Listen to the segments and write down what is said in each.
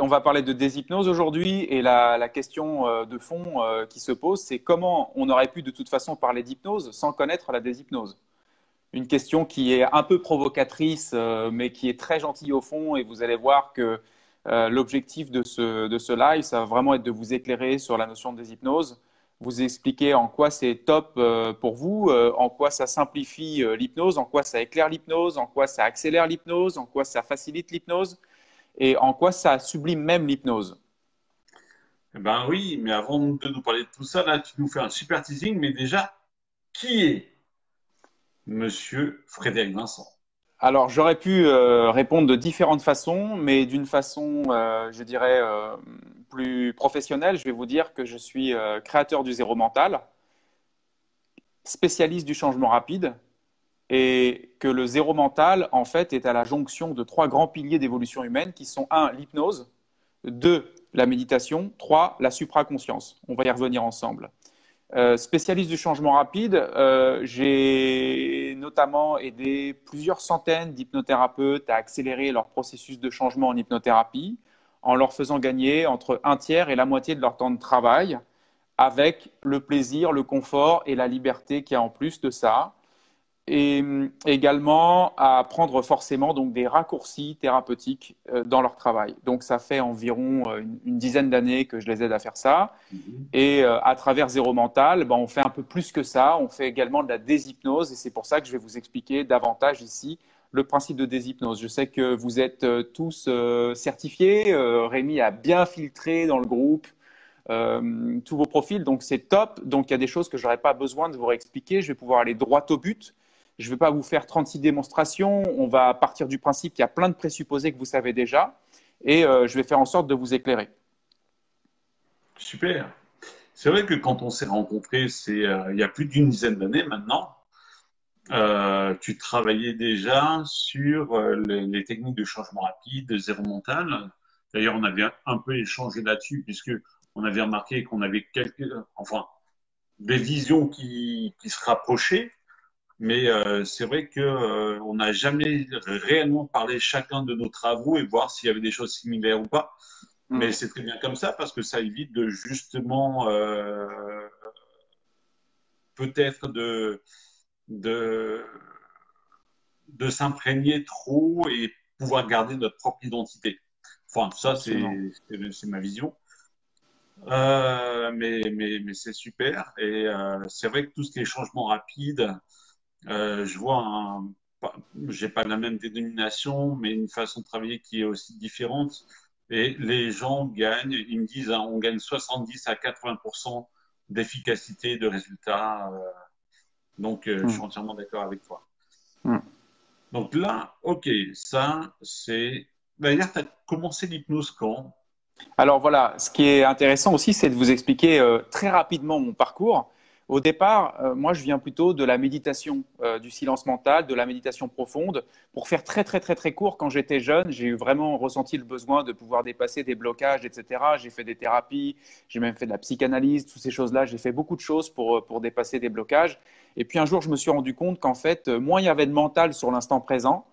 on va parler de déshypnose aujourd'hui et la, question euh, de fond euh, qui se pose, c'est comment on aurait pu de toute façon parler d'hypnose sans connaître la déshypnose? Une question qui est un peu provocatrice, euh, mais qui est très gentille au fond, et vous allez voir que l'objectif de ce, de ce live, ça va vraiment être de vous éclairer sur la notion de déshypnose, vous expliquer en quoi c'est top pour vous, en quoi ça simplifie l'hypnose, en quoi ça éclaire l'hypnose, en quoi ça accélère l'hypnose, en quoi ça facilite l'hypnose et en quoi ça sublime même l'hypnose? Eh ben oui, mais avant de nous parler de tout ça, là, tu nous fais un super teasing, mais déjà, qui est Monsieur Frédéric Vincent? Alors, j'aurais pu euh, répondre de différentes façons, mais d'une façon, euh, je dirais, euh, plus professionnelle, je vais vous dire que je suis créateur du zéro mental, spécialiste du changement rapide, et que le zéro mental, en fait, est à la jonction de trois grands piliers d'évolution humaine qui sont un, l'hypnose, deux, la méditation, trois, la supraconscience. On va y revenir ensemble. Euh, spécialiste du changement rapide, euh, j'ai notamment aidé plusieurs centaines d'hypnothérapeutes à accélérer leur processus de changement en hypnothérapie en leur faisant gagner entre un tiers et la moitié de leur temps de travail avec le plaisir, le confort et la liberté qui y a en plus de ça et euh, également à prendre forcément donc des raccourcis thérapeutiques euh, dans leur travail. Donc ça fait environ euh, une, dizaine d'années que je les aide à faire ça. Mhm. Et à travers Zéro Mental, ben, on fait un peu plus que ça. On fait également de la déshypnose et c'est pour ça que je vais vous expliquer davantage ici le principe de déshypnose. Je sais que vous êtes tous certifiés. Rémi a bien filtré dans le groupe. tous vos profils, donc c'est top. Donc il y a des choses que je n'aurais pas besoin de vous réexpliquer. Je vais pouvoir aller droit au but. Je ne vais pas vous faire 36 démonstrations. On va partir du principe qu'il y a plein de présupposés que vous savez déjà. Et euh, je vais faire en sorte de vous éclairer. Super. C'est vrai que quand on s'est rencontrés, euh, il y a plus d'une dizaine d'années maintenant, euh, tu travaillais déjà sur les, techniques de changement rapide, de zéro mental. D'ailleurs, on avait un peu échangé là-dessus puisque on avait remarqué qu'on avait quelques, enfin, des visions qui se rapprochaient. Mais euh, c'est vrai que euh, on n'a jamais réellement parlé chacun de nos travaux et voir s'il y avait des choses similaires ou pas. Mm. Mais c'est très bien comme ça parce que ça évite de justement euh, peut-être de de de s'imprégner trop et pouvoir garder notre propre identité. Enfin, ça, c'est ma vision. Euh, mais mais, mais c'est super. Et euh, c'est vrai que tout ce qui est changement rapide, euh, je vois un, j'ai pas la même dénomination, mais une façon de travailler qui est aussi différente. Et les gens gagnent, ils me disent, hein, on gagne 70 à 80% d'efficacité, de résultats. Euh, donc, euh, je suis hmm. entièrement d'accord avec toi. Hmm. Donc là, ok, ça, c'est. D'ailleurs, tu as commencé l'hypnose quand? Alors voilà, ce qui est intéressant aussi, c'est de vous expliquer très rapidement mon parcours. Au départ, euh, moi, je viens plutôt de la méditation, euh, du silence mental, de la méditation profonde. Pour faire très, très, très, très court, quand j'étais jeune, j'ai vraiment ressenti le besoin de pouvoir dépasser des blocages, etc. J'ai fait des thérapies, j'ai même fait de la psychanalyse, toutes ces choses-là. J'ai fait beaucoup de choses pour, euh, pour dépasser des blocages. Et puis un jour, je me suis rendu compte qu'en fait, moins il y avait de mental sur l'instant présent,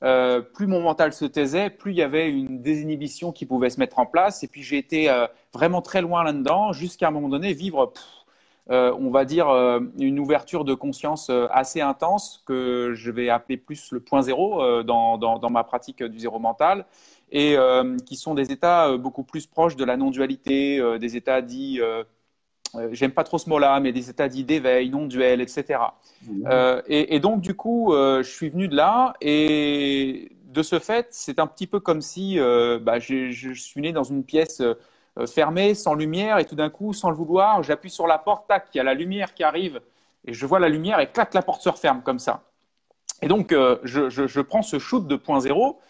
plus mon mental se taisait, plus il y avait une désinhibition qui pouvait se mettre en place. Et puis j'ai été vraiment très loin là-dedans, jusqu'à un moment donné, vivre euh, on va dire, euh, une ouverture de conscience euh, assez intense que je vais appeler plus le point zéro dans, dans, ma pratique du zéro mental et qui sont des états beaucoup plus proches de la non-dualité, des états dits, j'aime pas trop ce mot-là, mais des états dits d'éveil, non-duel, etc. Mmh. Et, et, donc, du coup, je suis venu de là et de ce fait, c'est un petit peu comme si bah, je suis né dans une pièce fermé, sans lumière, et tout d'un coup, sans le vouloir, j'appuie sur la porte, tac, il y a la lumière qui arrive, et je vois la lumière, et clac, la porte se referme comme ça. Et donc, euh, je, prends ce shoot de point zéro,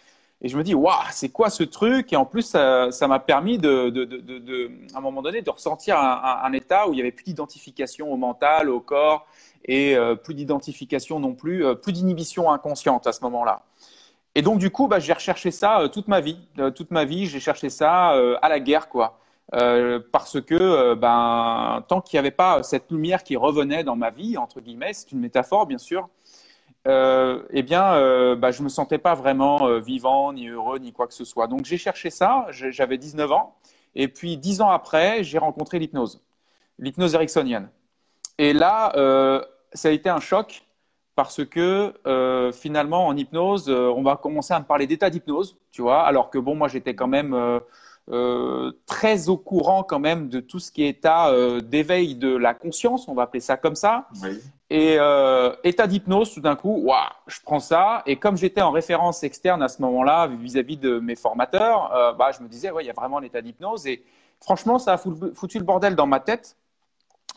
et je me dis, waouh, c'est quoi ce truc? Et en plus, ça m'a permis, de, à un moment donné, de ressentir un, état où il n'y avait plus d'identification au mental, au corps, et euh, plus d'identification non plus, plus d'inhibition inconsciente à ce moment-là. Et donc, du coup, bah, j'ai recherché ça euh, toute ma vie. Euh, toute ma vie, j'ai cherché ça euh, à la guerre, quoi. parce que ben, tant qu'il n'y avait pas cette lumière qui revenait dans ma vie, entre guillemets, c'est une métaphore, bien sûr, eh bien, bah, je ne me sentais pas vraiment vivant, ni heureux, ni quoi que ce soit. Donc, j'ai cherché ça, j'avais 19 ans, et puis 10 ans après, j'ai rencontré l'hypnose, l'hypnose ericksonienne. Et là, ça a été un choc parce que finalement, en hypnose, on va commencer à me parler d'état d'hypnose, tu vois, alors que bon, moi, j'étais quand même euh, très au courant quand même de tout ce qui est état euh, d'éveil de la conscience, on va appeler ça comme ça. Et euh, état d'hypnose, tout d'un coup, waouh, je prends ça. Et comme j'étais en référence externe à ce moment-là vis-à-vis de mes formateurs, bah, je me disais, ouais, il y a vraiment l'état d'hypnose. Et franchement, ça a foutu le bordel dans ma tête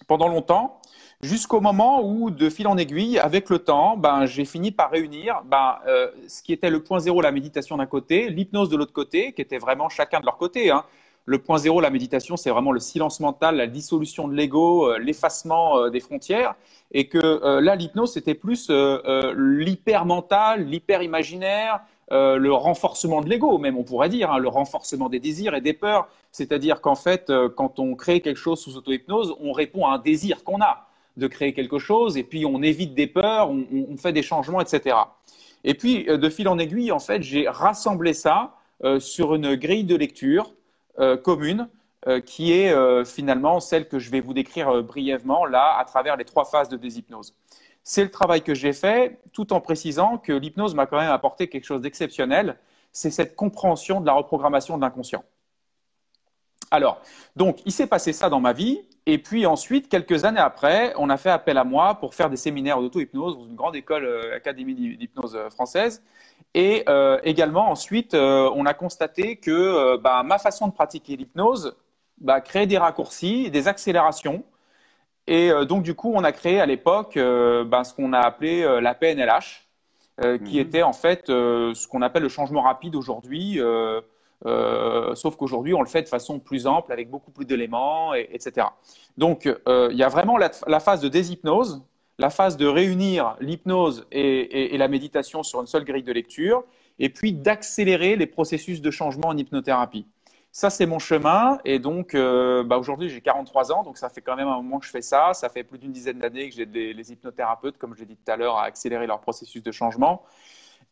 pendant longtemps jusqu'au moment où, de fil en aiguille, avec le temps, ben, j'ai fini par réunir ben, euh, ce qui était le point zéro, la méditation d'un côté, l'hypnose de l'autre côté, qui était vraiment chacun de leur côté. Hein. Le point zéro, la méditation, c'est vraiment le silence mental, la dissolution de l'ego, euh, l'effacement euh, des frontières. Et que là, l'hypnose, c'était plus l'hyper mental, l'hyper imaginaire, le renforcement de l'ego, même on pourrait dire, hein, le renforcement des désirs et des peurs. C'est-à-dire qu'en fait, quand on crée quelque chose sous auto-hypnose, on répond à un désir qu'on a de créer quelque chose, et puis on évite des peurs, on, fait des changements, etc. Et puis, euh, de fil en aiguille, en fait, j'ai rassemblé ça euh, sur une grille de lecture euh, commune, qui est finalement celle que je vais vous décrire brièvement là, à travers les trois phases de déshypnose. C'est le travail que j'ai fait, tout en précisant que l'hypnose m'a quand même apporté quelque chose d'exceptionnel, c'est cette compréhension de la reprogrammation de l'inconscient. Alors, donc, il s'est passé ça dans ma vie. Et puis ensuite, quelques années après, on a fait appel à moi pour faire des séminaires d'auto-hypnose dans une grande école, euh, académie d'hypnose euh, française. Et euh, également, ensuite, on a constaté que bah, ma façon de pratiquer l'hypnose bah, créait des raccourcis, des accélérations. Et donc, du coup, on a créé à l'époque bah, ce qu'on a appelé la PNLH, qui mhm. était en fait ce qu'on appelle le changement rapide aujourd'hui. Euh, sauf qu'aujourd'hui, on le fait de façon plus ample, avec beaucoup plus d'éléments, etc. Donc, euh, il y a vraiment la, phase de déshypnose, la phase de réunir l'hypnose et, la méditation sur une seule grille de lecture, et puis d'accélérer les processus de changement en hypnothérapie. Ça, c'est mon chemin. Et donc, euh, bah, aujourd'hui, j'ai 43 ans, donc ça fait quand même un moment que je fais ça. Ça fait plus d'une dizaine d'années que j'ai des hypnothérapeutes, comme je l'ai dit tout à l'heure, à accélérer leur processus de changement.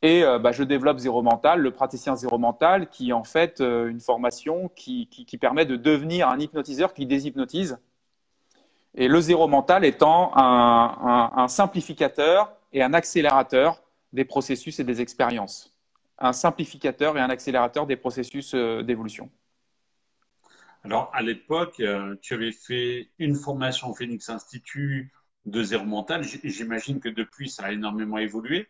Et euh, bah, je développe Zéro Mental, le praticien Zéro Mental, qui est en fait euh, une formation qui, permet de devenir un hypnotiseur qui déshypnotise. Et le Zéro Mental étant un, simplificateur et un accélérateur des processus et des expériences. Un simplificateur et un accélérateur des processus euh, d'évolution. Alors, à l'époque, tu avais fait une formation au Phoenix Institute de Zéro Mental. J'imagine que depuis, ça a énormément évolué.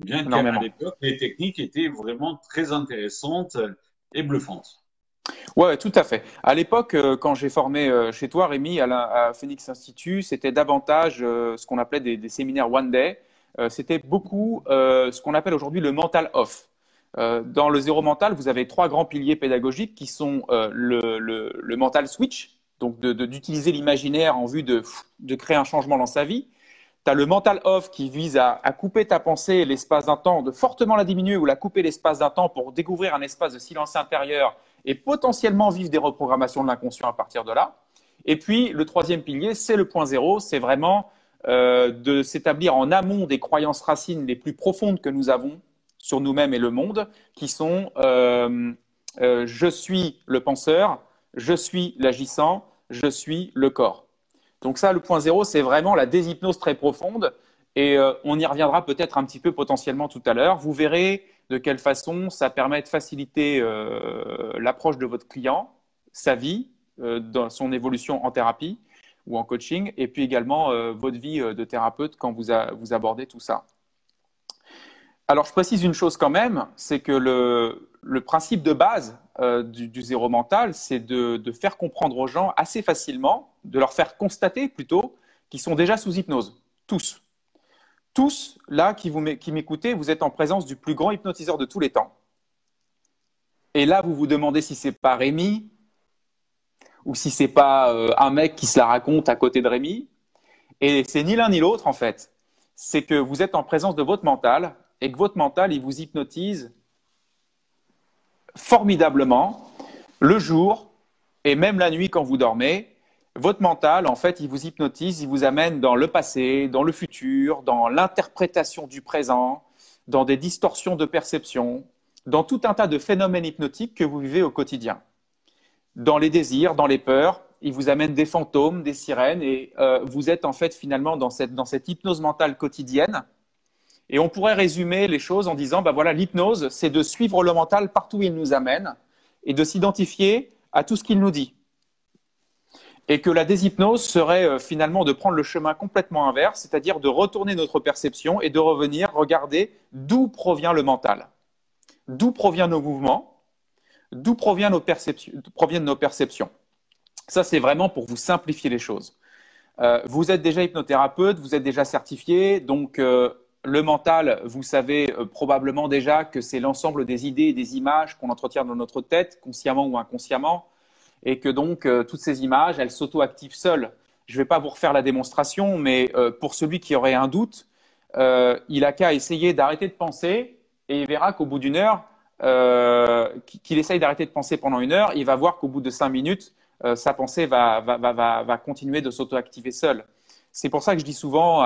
Bien qu'à l'époque, les techniques étaient vraiment très intéressantes et bluffantes. Oui, tout à fait. À l'époque, euh, quand j'ai formé euh, chez toi, Rémi, à, Phoenix Institute, c'était davantage euh, ce qu'on appelait des, séminaires one day. C'était beaucoup ce qu'on appelle aujourd'hui le mental off. Dans le zéro mental, vous avez trois grands piliers pédagogiques qui sont le, mental switch, donc d'utiliser l'imaginaire en vue de, de créer un changement dans sa vie tu as le mental off qui vise à, couper ta pensée l'espace d'un temps, de fortement la diminuer ou la couper l'espace d'un temps pour découvrir un espace de silence intérieur et potentiellement vivre des reprogrammations de l'inconscient à partir de là. Et puis, le troisième pilier, c'est le point zéro, c'est vraiment euh, de s'établir en amont des croyances racines les plus profondes que nous avons sur nous-mêmes et le monde, qui sont euh, euh, je suis le penseur, je suis l'agissant, je suis le corps. Donc ça, le point zéro, c'est vraiment la déshypnose très profonde. Et euh, on y reviendra peut-être un petit peu potentiellement tout à l'heure. Vous verrez de quelle façon ça permet de faciliter euh, l'approche de votre client, sa vie, euh, dans son évolution en thérapie ou en coaching, et puis également votre vie de thérapeute quand vous, vous abordez tout ça. Alors, je précise une chose quand même, c'est que le, principe de base du, zéro mental, c'est de, faire comprendre aux gens assez facilement, de leur faire constater plutôt, qu'ils sont déjà sous hypnose. Tous. Tous, là, qui, m'écoutez, vous êtes en présence du plus grand hypnotiseur de tous les temps. Et là, vous vous demandez si c'est pas Rémi, ou si c'est pas euh, un mec qui se la raconte à côté de Rémi. Et c'est ni l'un ni l'autre, en fait. C'est que vous êtes en présence de votre mental, et que votre mental, il vous hypnotise formidablement le jour et même la nuit quand vous dormez. Votre mental, en fait, il vous hypnotise, il vous amène dans le passé, dans le futur, dans l'interprétation du présent, dans des distorsions de perception, dans tout un tas de phénomènes hypnotiques que vous vivez au quotidien. Dans les désirs, dans les peurs, il vous amène des fantômes, des sirènes, et euh, vous êtes en fait finalement dans cette, dans cette hypnose mentale quotidienne. Et on pourrait résumer les choses en disant, bah voilà, l'hypnose, c'est de suivre le mental partout où il nous amène et de s'identifier à tout ce qu'il nous dit et que la déshypnose serait euh, finalement de prendre le chemin complètement inverse, c'est-à-dire de retourner notre perception et de revenir regarder d'où provient le mental, d'où proviennent nos mouvements, d'où proviennent nos, proviennent nos perceptions. Ça, c'est vraiment pour vous simplifier les choses. Euh, vous êtes déjà hypnothérapeute, vous êtes déjà certifié, donc euh, le mental, vous savez probablement déjà que c'est l'ensemble des idées et des images qu'on entretient dans notre tête, consciemment ou inconsciemment et que donc euh, toutes ces images, elles s'auto-activent seules. Je ne vais pas vous refaire la démonstration, mais euh, pour celui qui aurait un doute, euh, il a qu'à essayer d'arrêter de penser et il verra qu'au bout d'une heure, qu'il essaye d'arrêter de penser pendant une heure, il va voir qu'au bout de cinq minutes, sa pensée va, continuer de s'auto-activer seule. C'est pour ça que je dis souvent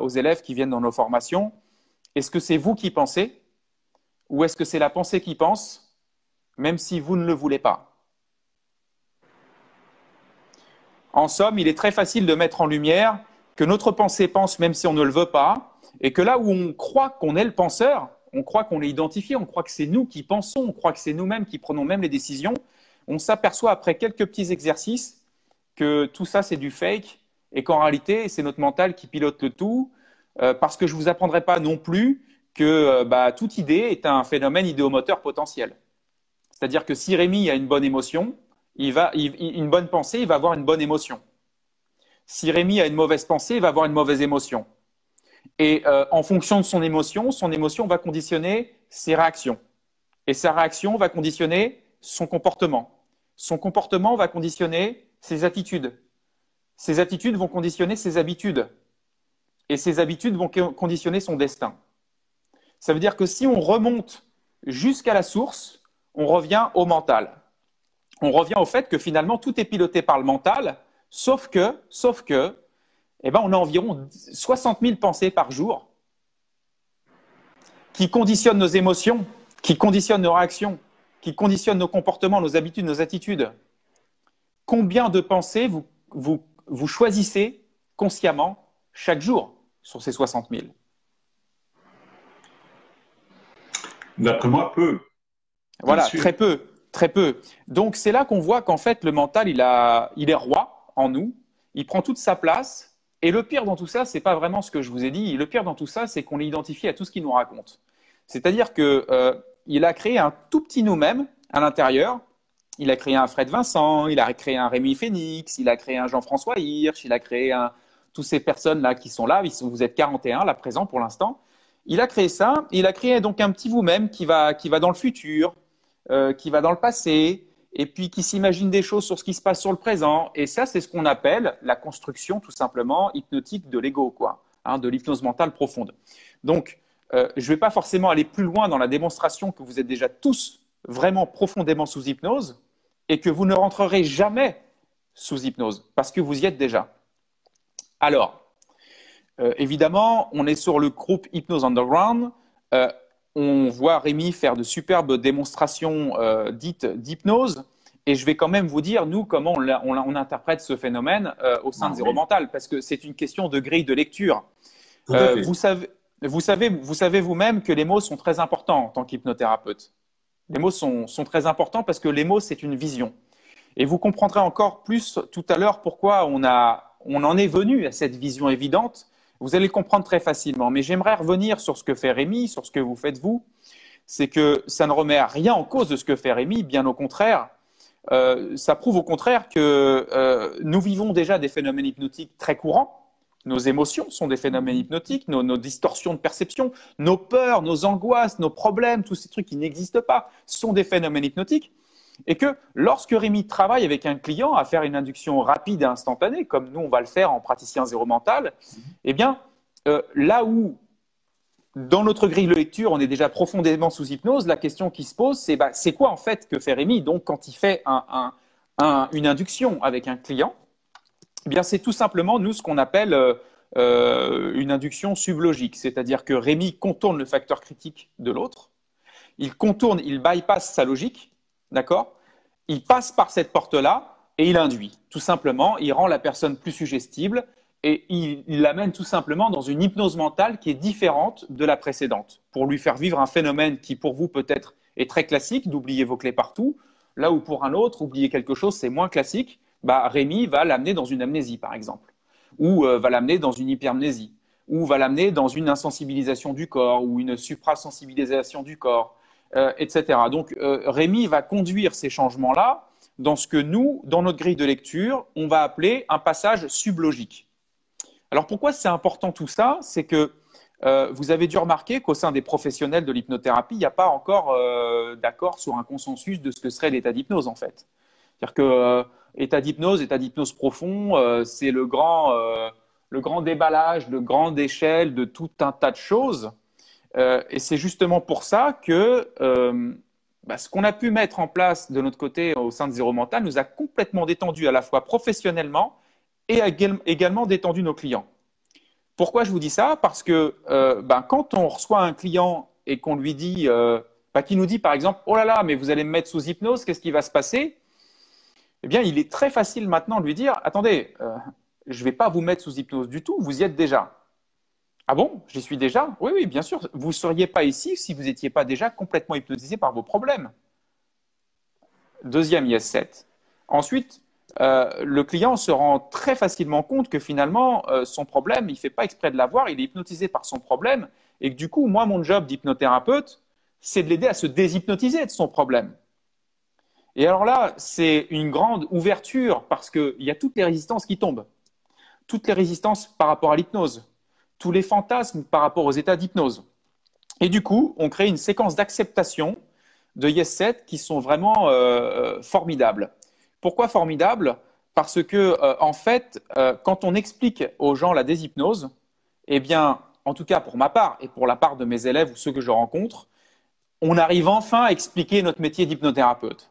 aux élèves qui viennent dans nos formations, est-ce que c'est vous qui pensez ou est-ce que c'est la pensée qui pense, même si vous ne le voulez pas? En somme, il est très facile de mettre en lumière que notre pensée pense même si on ne le veut pas, et que là où on croit qu'on est le penseur, on croit qu'on est identifié, on croit que c'est nous qui pensons, on croit que c'est nous-mêmes qui prenons même les décisions, on s'aperçoit après quelques petits exercices que tout ça c'est du fake et qu'en réalité c'est notre mental qui pilote le tout, euh, parce que je ne vous apprendrai pas non plus que euh, bah, toute idée est un phénomène idéomoteur potentiel. C'est-à-dire que si Rémi a une bonne émotion, il va, une bonne pensée, il va avoir une bonne émotion. Si Rémi a une mauvaise pensée, il va avoir une mauvaise émotion. Et euh, en fonction de son émotion, son émotion va conditionner ses réactions. Et sa réaction va conditionner son comportement. Son comportement va conditionner ses attitudes. Ses attitudes vont conditionner ses habitudes. Et ses habitudes vont conditionner son destin. Ça veut dire que si on remonte jusqu'à la source, on revient au mental on revient au fait que finalement tout est piloté par le mental, sauf que, sauf que, eh ben, on a environ 60 000 pensées par jour qui conditionnent nos émotions, qui conditionnent nos réactions, qui conditionnent nos comportements, nos habitudes, nos attitudes. Combien de pensées vous, vous, vous choisissez consciemment chaque jour sur ces 60 000 D'après moi, peu. Voilà, très peu. Très peu. Donc c'est là qu'on voit qu'en fait le mental il, a, il est roi en nous, il prend toute sa place. Et le pire dans tout ça, c'est pas vraiment ce que je vous ai dit. Le pire dans tout ça, c'est qu'on est identifié à tout ce qu'il nous raconte. C'est-à-dire que euh, il a créé un tout petit nous-mêmes à l'intérieur. Il a créé un Fred Vincent, il a créé un Rémi Phoenix, il a créé un Jean-François Hirsch, il a créé un, toutes ces personnes là qui sont là. vous êtes 41 là présent pour l'instant. Il a créé ça. Il a créé donc un petit vous-même qui va, qui va dans le futur, euh, qui va dans le passé, et puis qui s'imagine des choses sur ce qui se passe sur le présent. Et ça, c'est ce qu'on appelle la construction, tout simplement, hypnotique de l'ego, quoi, hein, de l'hypnose mentale profonde. Donc, euh, je ne vais pas forcément aller plus loin dans la démonstration que vous êtes déjà tous vraiment profondément sous hypnose et que vous ne rentrerez jamais sous hypnose parce que vous y êtes déjà. Alors, euh, évidemment, on est sur le groupe Hypnose Underground on voit Rémi faire de superbes démonstrations euh, dites d'hypnose. Et je vais quand même vous dire, nous, comment on, interprète ce phénomène euh, au sein de ah Zéro Mental, parce que c'est une question de grille de lecture. Euh, vous, savez, vous, savez, vous savez vous-même que les mots sont très importants en tant qu'hypnothérapeute. Les mots sont, sont, très importants parce que les mots, c'est une vision. Et vous comprendrez encore plus tout à l'heure pourquoi on, a, on en est venu à cette vision évidente vous allez le comprendre très facilement. Mais j'aimerais revenir sur ce que fait Rémi, sur ce que vous faites vous. C'est que ça ne remet rien en cause de ce que fait Rémi, bien au contraire. Euh, ça prouve au contraire que euh, nous vivons déjà des phénomènes hypnotiques très courants. Nos émotions sont des phénomènes hypnotiques, nos, distorsions de perception, nos peurs, nos angoisses, nos problèmes, tous ces trucs qui n'existent pas sont des phénomènes hypnotiques et que lorsque Rémi travaille avec un client à faire une induction rapide et instantanée, comme nous on va le faire en praticien zéro mental, eh bien euh, là où dans notre grille de lecture on est déjà profondément sous hypnose, la question qui se pose c'est bah, c'est quoi en fait que fait Rémi? Donc quand il fait une induction avec un client eh bien, c'est tout simplement, nous, ce qu'on appelle euh, une induction sublogique, c'est-à-dire que Rémi contourne le facteur critique de l'autre, il contourne, il bypass sa logique, d'accord? Il passe par cette porte-là et il induit. Tout simplement, il rend la personne plus suggestible et il l'amène tout simplement dans une hypnose mentale qui est différente de la précédente, pour lui faire vivre un phénomène qui, pour vous, peut-être est très classique, d'oublier vos clés partout, là où pour un autre, oublier quelque chose, c'est moins classique, bah, Rémi va l'amener dans une amnésie, par exemple ou euh, va l'amener dans une hypermnésie, ou va l'amener dans une insensibilisation du corps, ou une suprasensibilisation du corps, euh, etc. Donc euh, Rémi va conduire ces changements-là dans ce que nous, dans notre grille de lecture, on va appeler un passage sublogique. Alors pourquoi c'est important tout ça? C'est que vous avez dû remarquer qu'au sein des professionnels de l'hypnothérapie, il n'y a pas encore d'accord sur un consensus de ce que serait l'état d'hypnose en fait. C'est-à-dire que état d'hypnose, état d'hypnose profond, euh, c'est le grand, euh, le grand déballage de grande échelle de tout un tas de choses. Euh, et c'est justement pour ça que bah, ce qu'on a pu mettre en place de notre côté au sein de Zéro Mental nous a complètement détendu à la fois professionnellement et également détendu nos clients. Pourquoi je vous dis ça? Parce que bah, quand on reçoit un client et qu'on lui dit, bah, qui nous dit par exemple, oh là là, mais vous allez me mettre sous hypnose, qu'est-ce qui va se passer? Eh bien, il est très facile maintenant de lui dire attendez, euh, je ne vais pas vous mettre sous hypnose du tout, vous y êtes déjà. Ah bon? J'y suis déjà? Oui, oui, bien sûr. Vous ne seriez pas ici si vous n'étiez pas déjà complètement hypnotisé par vos problèmes. Deuxième IS7. Ensuite, euh, le client se rend très facilement compte que finalement, euh, son problème, il ne fait pas exprès de l'avoir, il est hypnotisé par son problème, et que du coup, moi, mon job d'hypnothérapeute, c'est de l'aider à se déshypnotiser de son problème. Et alors là, c'est une grande ouverture parce qu'il y a toutes les résistances qui tombent. Toutes les résistances par rapport à l'hypnose, tous les fantasmes par rapport aux états d'hypnose. Et du coup, on crée une séquence d'acceptation de Yes 7 qui sont vraiment euh, formidables. Pourquoi formidables? Parce que, euh, en fait, euh, quand on explique aux gens la déshypnose, eh bien, en tout cas pour ma part et pour la part de mes élèves ou ceux que je rencontre, on arrive enfin à expliquer notre métier d'hypnothérapeute.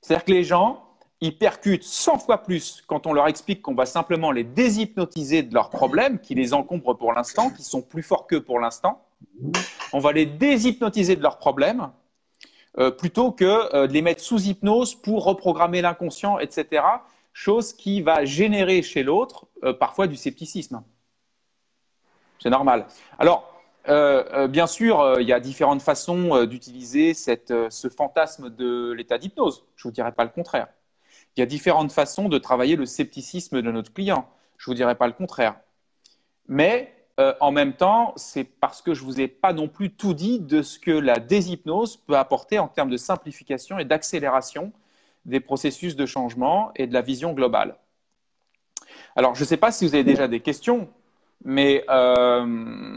C'est-à-dire que les gens, ils percutent 100 fois plus quand on leur explique qu'on va simplement les déshypnotiser de leurs problèmes qui les encombrent pour l'instant, qui sont plus forts qu'eux pour l'instant. On va les déshypnotiser de leurs problèmes euh, plutôt que euh, de les mettre sous hypnose pour reprogrammer l'inconscient, etc. Chose qui va générer chez l'autre euh, parfois du scepticisme. C'est normal. Alors, bien sûr, il y a différentes façons d'utiliser ce fantasme de l'état d'hypnose. Je ne vous dirai pas le contraire. Il y a différentes façons de travailler le scepticisme de notre client. Je ne vous dirai pas le contraire. Mais en même temps, c'est parce que je ne vous ai pas non plus tout dit de ce que la déshypnose peut apporter en termes de simplification et d'accélération des processus de changement et de la vision globale. Alors, je ne sais pas si vous avez déjà des questions, mais on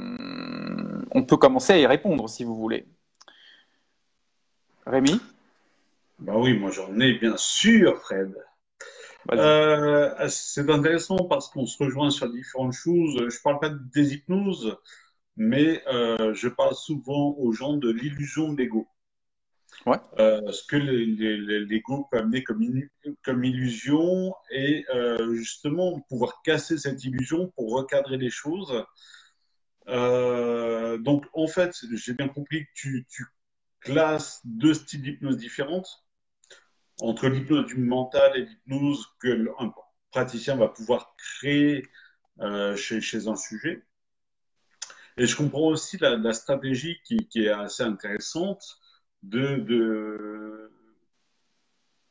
peut commencer à y répondre si vous voulez. Rémi? Bah oui, moi j'en ai bien sûr, Fred. Euh, c'est intéressant parce qu'on se rejoint sur différentes choses. Je ne parle pas des hypnoses, mais euh, je parle souvent aux gens de l'illusion de l'ego. Ouais. Euh, ce que l'ego peut amener comme, comme illusion et justement pouvoir casser cette illusion pour recadrer les choses donc, en fait, j'ai bien compris que tu, classes deux styles d'hypnose différentes entre l'hypnose du mental et l'hypnose que un praticien va pouvoir créer euh, chez, un sujet. Et je comprends aussi la, stratégie qui, est assez intéressante de,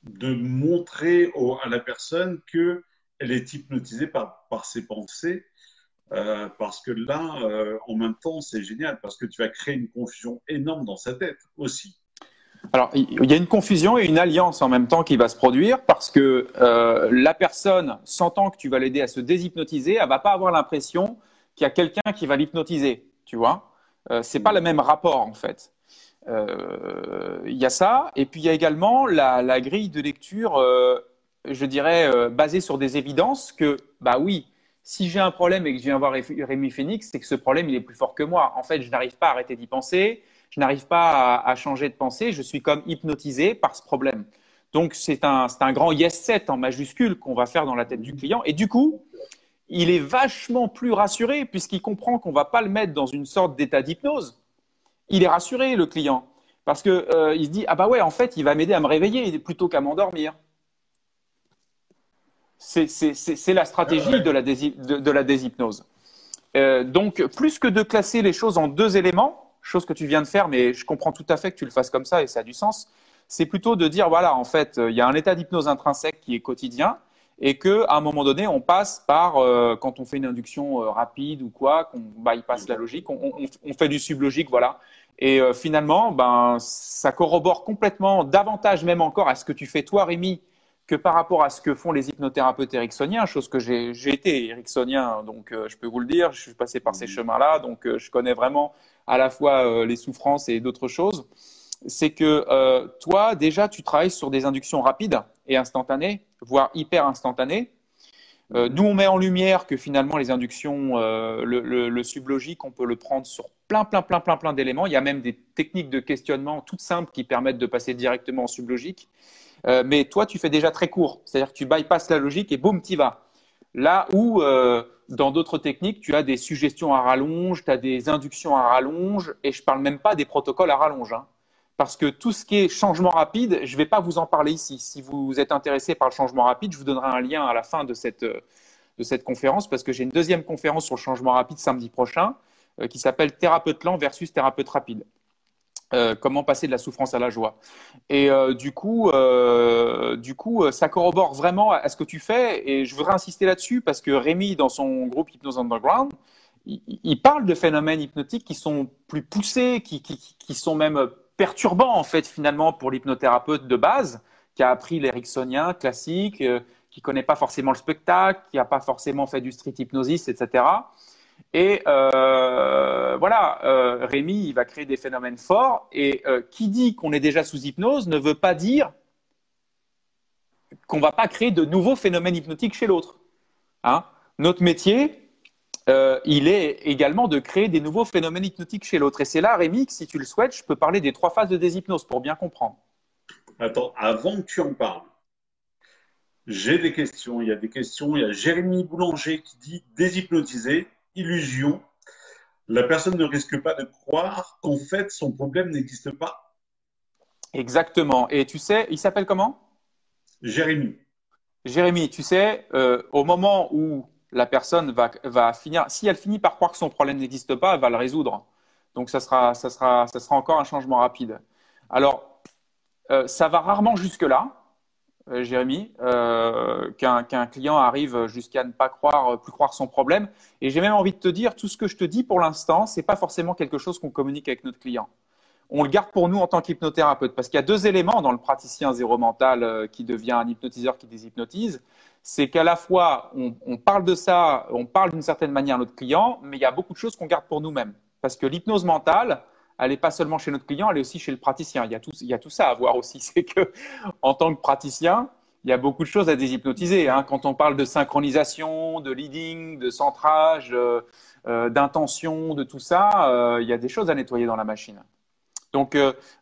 de, montrer à la personne qu'elle est hypnotisée par, par ses pensées euh, parce que là, euh, en même temps, c'est génial parce que tu vas créer une confusion énorme dans sa tête aussi. Alors, il y a une confusion et une alliance en même temps qui va se produire parce que euh, la personne, sentant que tu vas l'aider à se déshypnotiser, elle va pas avoir l'impression qu'il y a quelqu'un qui va l'hypnotiser, tu vois. Euh, c'est pas le même rapport en fait. Il y a ça et puis il y a également la, la grille de lecture, je dirais basée sur des évidences que, bah oui, si j'ai un problème et que je viens voir Rémi Phoenix, c'est que ce problème, il est plus fort que moi. En fait, je n'arrive pas à arrêter d'y penser, je n'arrive pas à, changer de pensée, je suis comme hypnotisé par ce problème. Donc, c'est un, un grand yes set en majuscule qu'on va faire dans la tête du client. Et du coup, il est vachement plus rassuré puisqu'il comprend qu'on ne va pas le mettre dans une sorte d'état d'hypnose. Il est rassuré, le client, parce qu'il euh, se dit Ah bah ouais, en fait, il va m'aider à me réveiller plutôt qu'à m'endormir. C'est la stratégie de la, de, la déshypnose. Euh, donc, plus que de classer les choses en deux éléments, chose que tu viens de faire, mais je comprends tout à fait que tu le fasses comme ça et ça a du sens, c'est plutôt de dire voilà, en fait, il y a un état d'hypnose intrinsèque qui est quotidien et qu'à un moment donné, on passe par, euh, quand on fait une induction euh, rapide ou quoi, qu'on bypass la logique, on, fait du sublogique, voilà. Et finalement, ben, ça corrobore complètement, davantage même encore à ce que tu fais toi, Rémi, que par rapport à ce que font les hypnothérapeutes ericksoniens, chose que j'ai été ericksonien, donc euh, je peux vous le dire, je suis passé par ces mmh. chemins-là, donc euh, je connais vraiment à la fois euh, les souffrances et d'autres choses. C'est que toi, déjà, tu travailles sur des inductions rapides et instantanées, voire hyper instantanées. Mmh. nous, on met en lumière que finalement, les inductions, le, le, sublogique, on peut le prendre sur plein, plein, plein, plein, plein d'éléments. Il y a même des techniques de questionnement toutes simples qui permettent de passer directement en sublogique. Euh, mais toi, tu fais déjà très court. C'est-à-dire que tu bypasses la logique et boum, y vas. Là où, euh, dans d'autres techniques, tu as des suggestions à rallonge, tu as des inductions à rallonge, et je ne parle même pas des protocoles à rallonge. Hein. parce que tout ce qui est changement rapide, je ne vais pas vous en parler ici. Si vous êtes intéressé par le changement rapide, je vous donnerai un lien à la fin de cette, conférence, parce que j'ai une deuxième conférence sur le changement rapide samedi prochain, euh, qui s'appelle Thérapeute lent versus thérapeute rapide. Euh, comment passer de la souffrance à la joie. Et euh, du coup, euh, du coup, ça corrobore vraiment à, ce que tu fais. Et je voudrais insister là-dessus parce que Rémi, dans son groupe Hypnose Underground, il, parle de phénomènes hypnotiques qui sont plus poussés, qui, qui, sont même perturbants en fait finalement pour l'hypnothérapeute de base, qui a appris l'éricksonien classique, qui connaît pas forcément le spectacle, qui n'a pas forcément fait du street hypnosis, etc. Et euh, voilà, euh, Rémi, il va créer des phénomènes forts. Et euh, qui dit qu'on est déjà sous hypnose ne veut pas dire qu'on ne va pas créer de nouveaux phénomènes hypnotiques chez l'autre. Hein Notre métier, il est également de créer des nouveaux phénomènes hypnotiques chez l'autre. Et c'est là, Rémi, que si tu le souhaites, je peux parler des trois phases de déshypnose pour bien comprendre. Attends, avant que tu en parles, j'ai des questions. Il y a des questions. Il y a Jérémy Boulanger qui dit déshypnotiser illusion, la personne ne risque pas de croire qu'en fait son problème n'existe pas. Exactement. Et tu sais, il s'appelle comment? Jérémy. Jérémy, tu sais, euh, au moment où la personne va, va, finir, si elle finit par croire que son problème n'existe pas, elle va le résoudre. Donc ça sera, ça sera, ça sera encore un changement rapide. Alors, euh, ça va rarement jusque-là. Euh, Jérémy, euh, qu'un client arrive jusqu'à ne pas croire, plus croire son problème. Et j'ai même envie de te dire, tout ce que je te dis pour l'instant, c'est pas forcément quelque chose qu'on communique avec notre client. On le garde pour nous en tant qu'hypnothérapeute, parce qu'il y a deux éléments dans le praticien zéro mental euh, qui devient un hypnotiseur qui déshypnotise. C'est qu'à la fois, on, parle de ça, on parle d'une certaine manière à notre client, mais il y a beaucoup de choses qu'on garde pour nous-mêmes. Parce que l'hypnose mentale, elle n'est pas seulement chez notre client, elle est aussi chez le praticien. Il y a tout, ça à voir aussi. C'est que, en tant que praticien, il y a beaucoup de choses à déshypnotiser. Hein. Quand on parle de synchronisation, de leading, de centrage, euh, euh, d'intention, de tout ça, euh, il y a des choses à nettoyer dans la machine. Donc,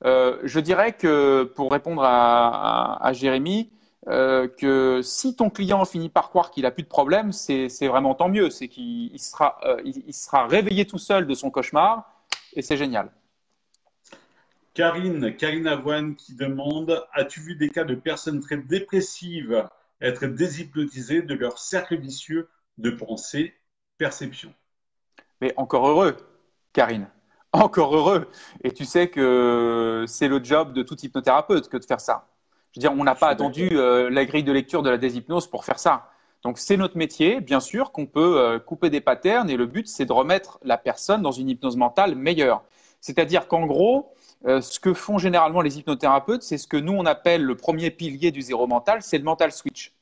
je dirais que pour répondre à, Jérémy, que si ton client finit par croire qu'il a plus de problème, c'est vraiment tant mieux. C'est qu'il sera, il sera réveillé tout seul de son cauchemar et c'est génial. Karine, Karine Avoine qui demande As-tu vu des cas de personnes très dépressives être déshypnotisées de leur cercle vicieux de pensée, perception? Mais encore heureux, Karine. Encore heureux. Et tu sais que c'est le job de tout hypnothérapeute que de faire ça. Je veux dire, on n'a pas attendu euh, la grille de lecture de la déshypnose pour faire ça. Donc c'est notre métier, bien sûr, qu'on peut euh, couper des patterns et le but, c'est de remettre la personne dans une hypnose mentale meilleure. C'est-à-dire qu'en gros, euh, ce que font généralement les hypnothérapeutes, c'est ce que nous, on appelle le premier pilier du zéro mental, c'est le mental switch.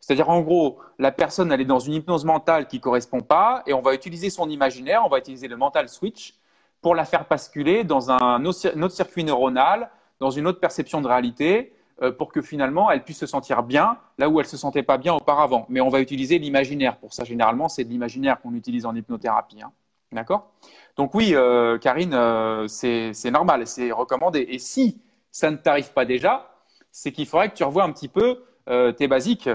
C'est-à-dire, en gros, la personne, elle est dans une hypnose mentale qui ne correspond pas, et on va utiliser son imaginaire, on va utiliser le mental switch pour la faire basculer dans un autre circuit neuronal, dans une autre perception de réalité, euh, pour que finalement, elle puisse se sentir bien là où elle se sentait pas bien auparavant. Mais on va utiliser l'imaginaire. Pour ça, généralement, c'est de l'imaginaire qu'on utilise en hypnothérapie. Hein. D'accord? Donc oui, euh, Karine, euh, c'est normal, c'est recommandé. Et si ça ne t'arrive pas déjà, c'est qu'il faudrait que tu revoies un petit peu tes basiques.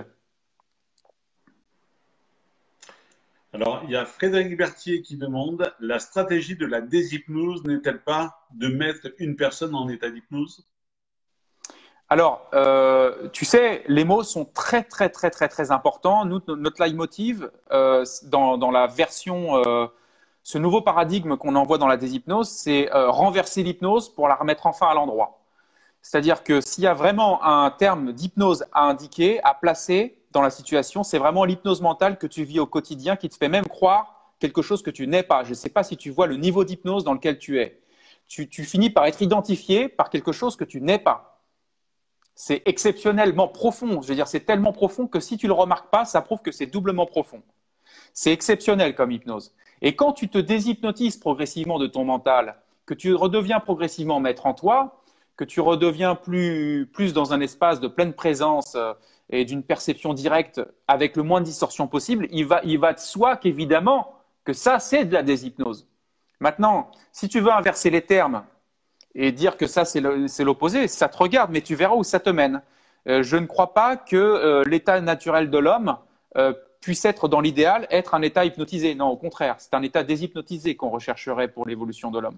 Alors, il y a Frédéric Berthier qui demande la stratégie de la déshypnose n'est-elle pas de mettre une personne en état d'hypnose? Alors, euh, tu sais, les mots sont très, très, très, très, très importants. Nous, notre leitmotiv, euh, dans, dans, la version, euh, ce nouveau paradigme qu'on envoie dans la déshypnose, c'est euh, renverser l'hypnose pour la remettre enfin à l'endroit. C'est-à-dire que s'il y a vraiment un terme d'hypnose à indiquer, à placer dans la situation, c'est vraiment l'hypnose mentale que tu vis au quotidien qui te fait même croire quelque chose que tu n'es pas. Je ne sais pas si tu vois le niveau d'hypnose dans lequel tu es. Tu, tu finis par être identifié par quelque chose que tu n'es pas c'est exceptionnellement profond. Je veux dire, c'est tellement profond que si tu le remarques pas, ça prouve que c'est doublement profond. C'est exceptionnel comme hypnose. Et quand tu te déshypnotises progressivement de ton mental, que tu redeviens progressivement maître en toi, que tu redeviens plus, plus dans un espace de pleine présence euh, et d'une perception directe avec le moins de distorsion possible, il va, il va de soi qu'évidemment que ça, c'est de la déshypnose. Maintenant, si tu veux inverser les termes et dire que ça, c'est l'opposé. Ça te regarde, mais tu verras où ça te mène. Euh, je ne crois pas que euh, l'état naturel de l'homme puisse être dans l'idéal, être un état hypnotisé. Non, au contraire, c'est un état déshypnotisé qu'on rechercherait pour l'évolution de l'homme.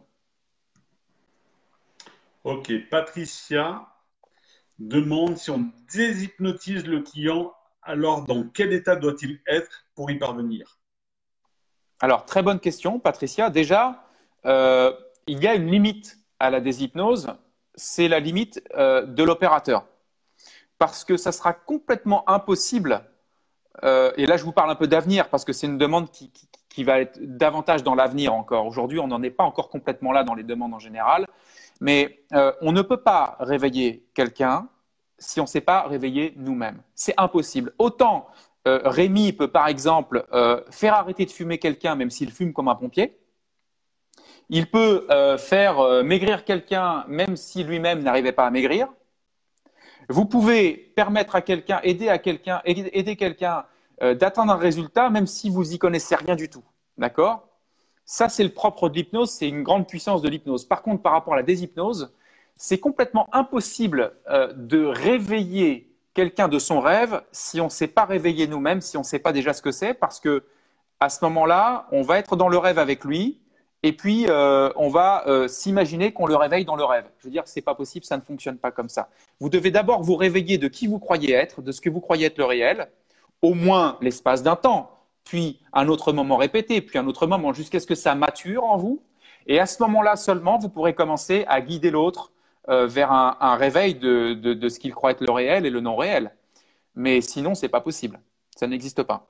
Ok, Patricia demande si on déshypnotise le client, alors dans quel état doit-il être pour y parvenir? Alors, très bonne question, Patricia. Déjà, il y a une limite à la déshypnose, c'est la limite euh, de l'opérateur. Parce que ça sera complètement impossible, euh, et là je vous parle un peu d'avenir, parce que c'est une demande qui, va être davantage dans l'avenir encore. Aujourd'hui, on n'en est pas encore complètement là dans les demandes en général, mais euh, on ne peut pas réveiller quelqu'un si on ne s'est pas réveiller nous-mêmes. C'est impossible. Autant Rémi peut par exemple faire arrêter de fumer quelqu'un même s'il fume comme un pompier, il peut euh, faire euh, maigrir quelqu'un même si lui-même n'arrivait pas à maigrir. Vous pouvez permettre à quelqu'un, aider à quelqu'un, aider quelqu'un euh, d'atteindre un résultat même si vous y connaissez rien du tout. D'accord? Ça, c'est le propre de l'hypnose, c'est une grande puissance de l'hypnose. Par contre, par rapport à la déshypnose, c'est complètement impossible de réveiller quelqu'un de son rêve si on ne s'est pas réveillé nous-mêmes, si on ne sait pas déjà ce que c'est, parce que à ce moment-là, on va être dans le rêve avec lui, et puis, euh, on va euh, s'imaginer qu'on le réveille dans le rêve. Je veux dire, c'est pas possible, ça ne fonctionne pas comme ça. Vous devez d'abord vous réveiller de qui vous croyez être, de ce que vous croyez être le réel, au moins l'espace d'un temps, puis un autre moment répété, puis un autre moment, jusqu'à ce que ça mature en vous. Et à ce moment-là seulement, vous pourrez commencer à guider l'autre euh, vers un, réveil de ce qu'il croit être le réel et le non réel. Mais sinon, c'est pas possible. Ça n'existe pas.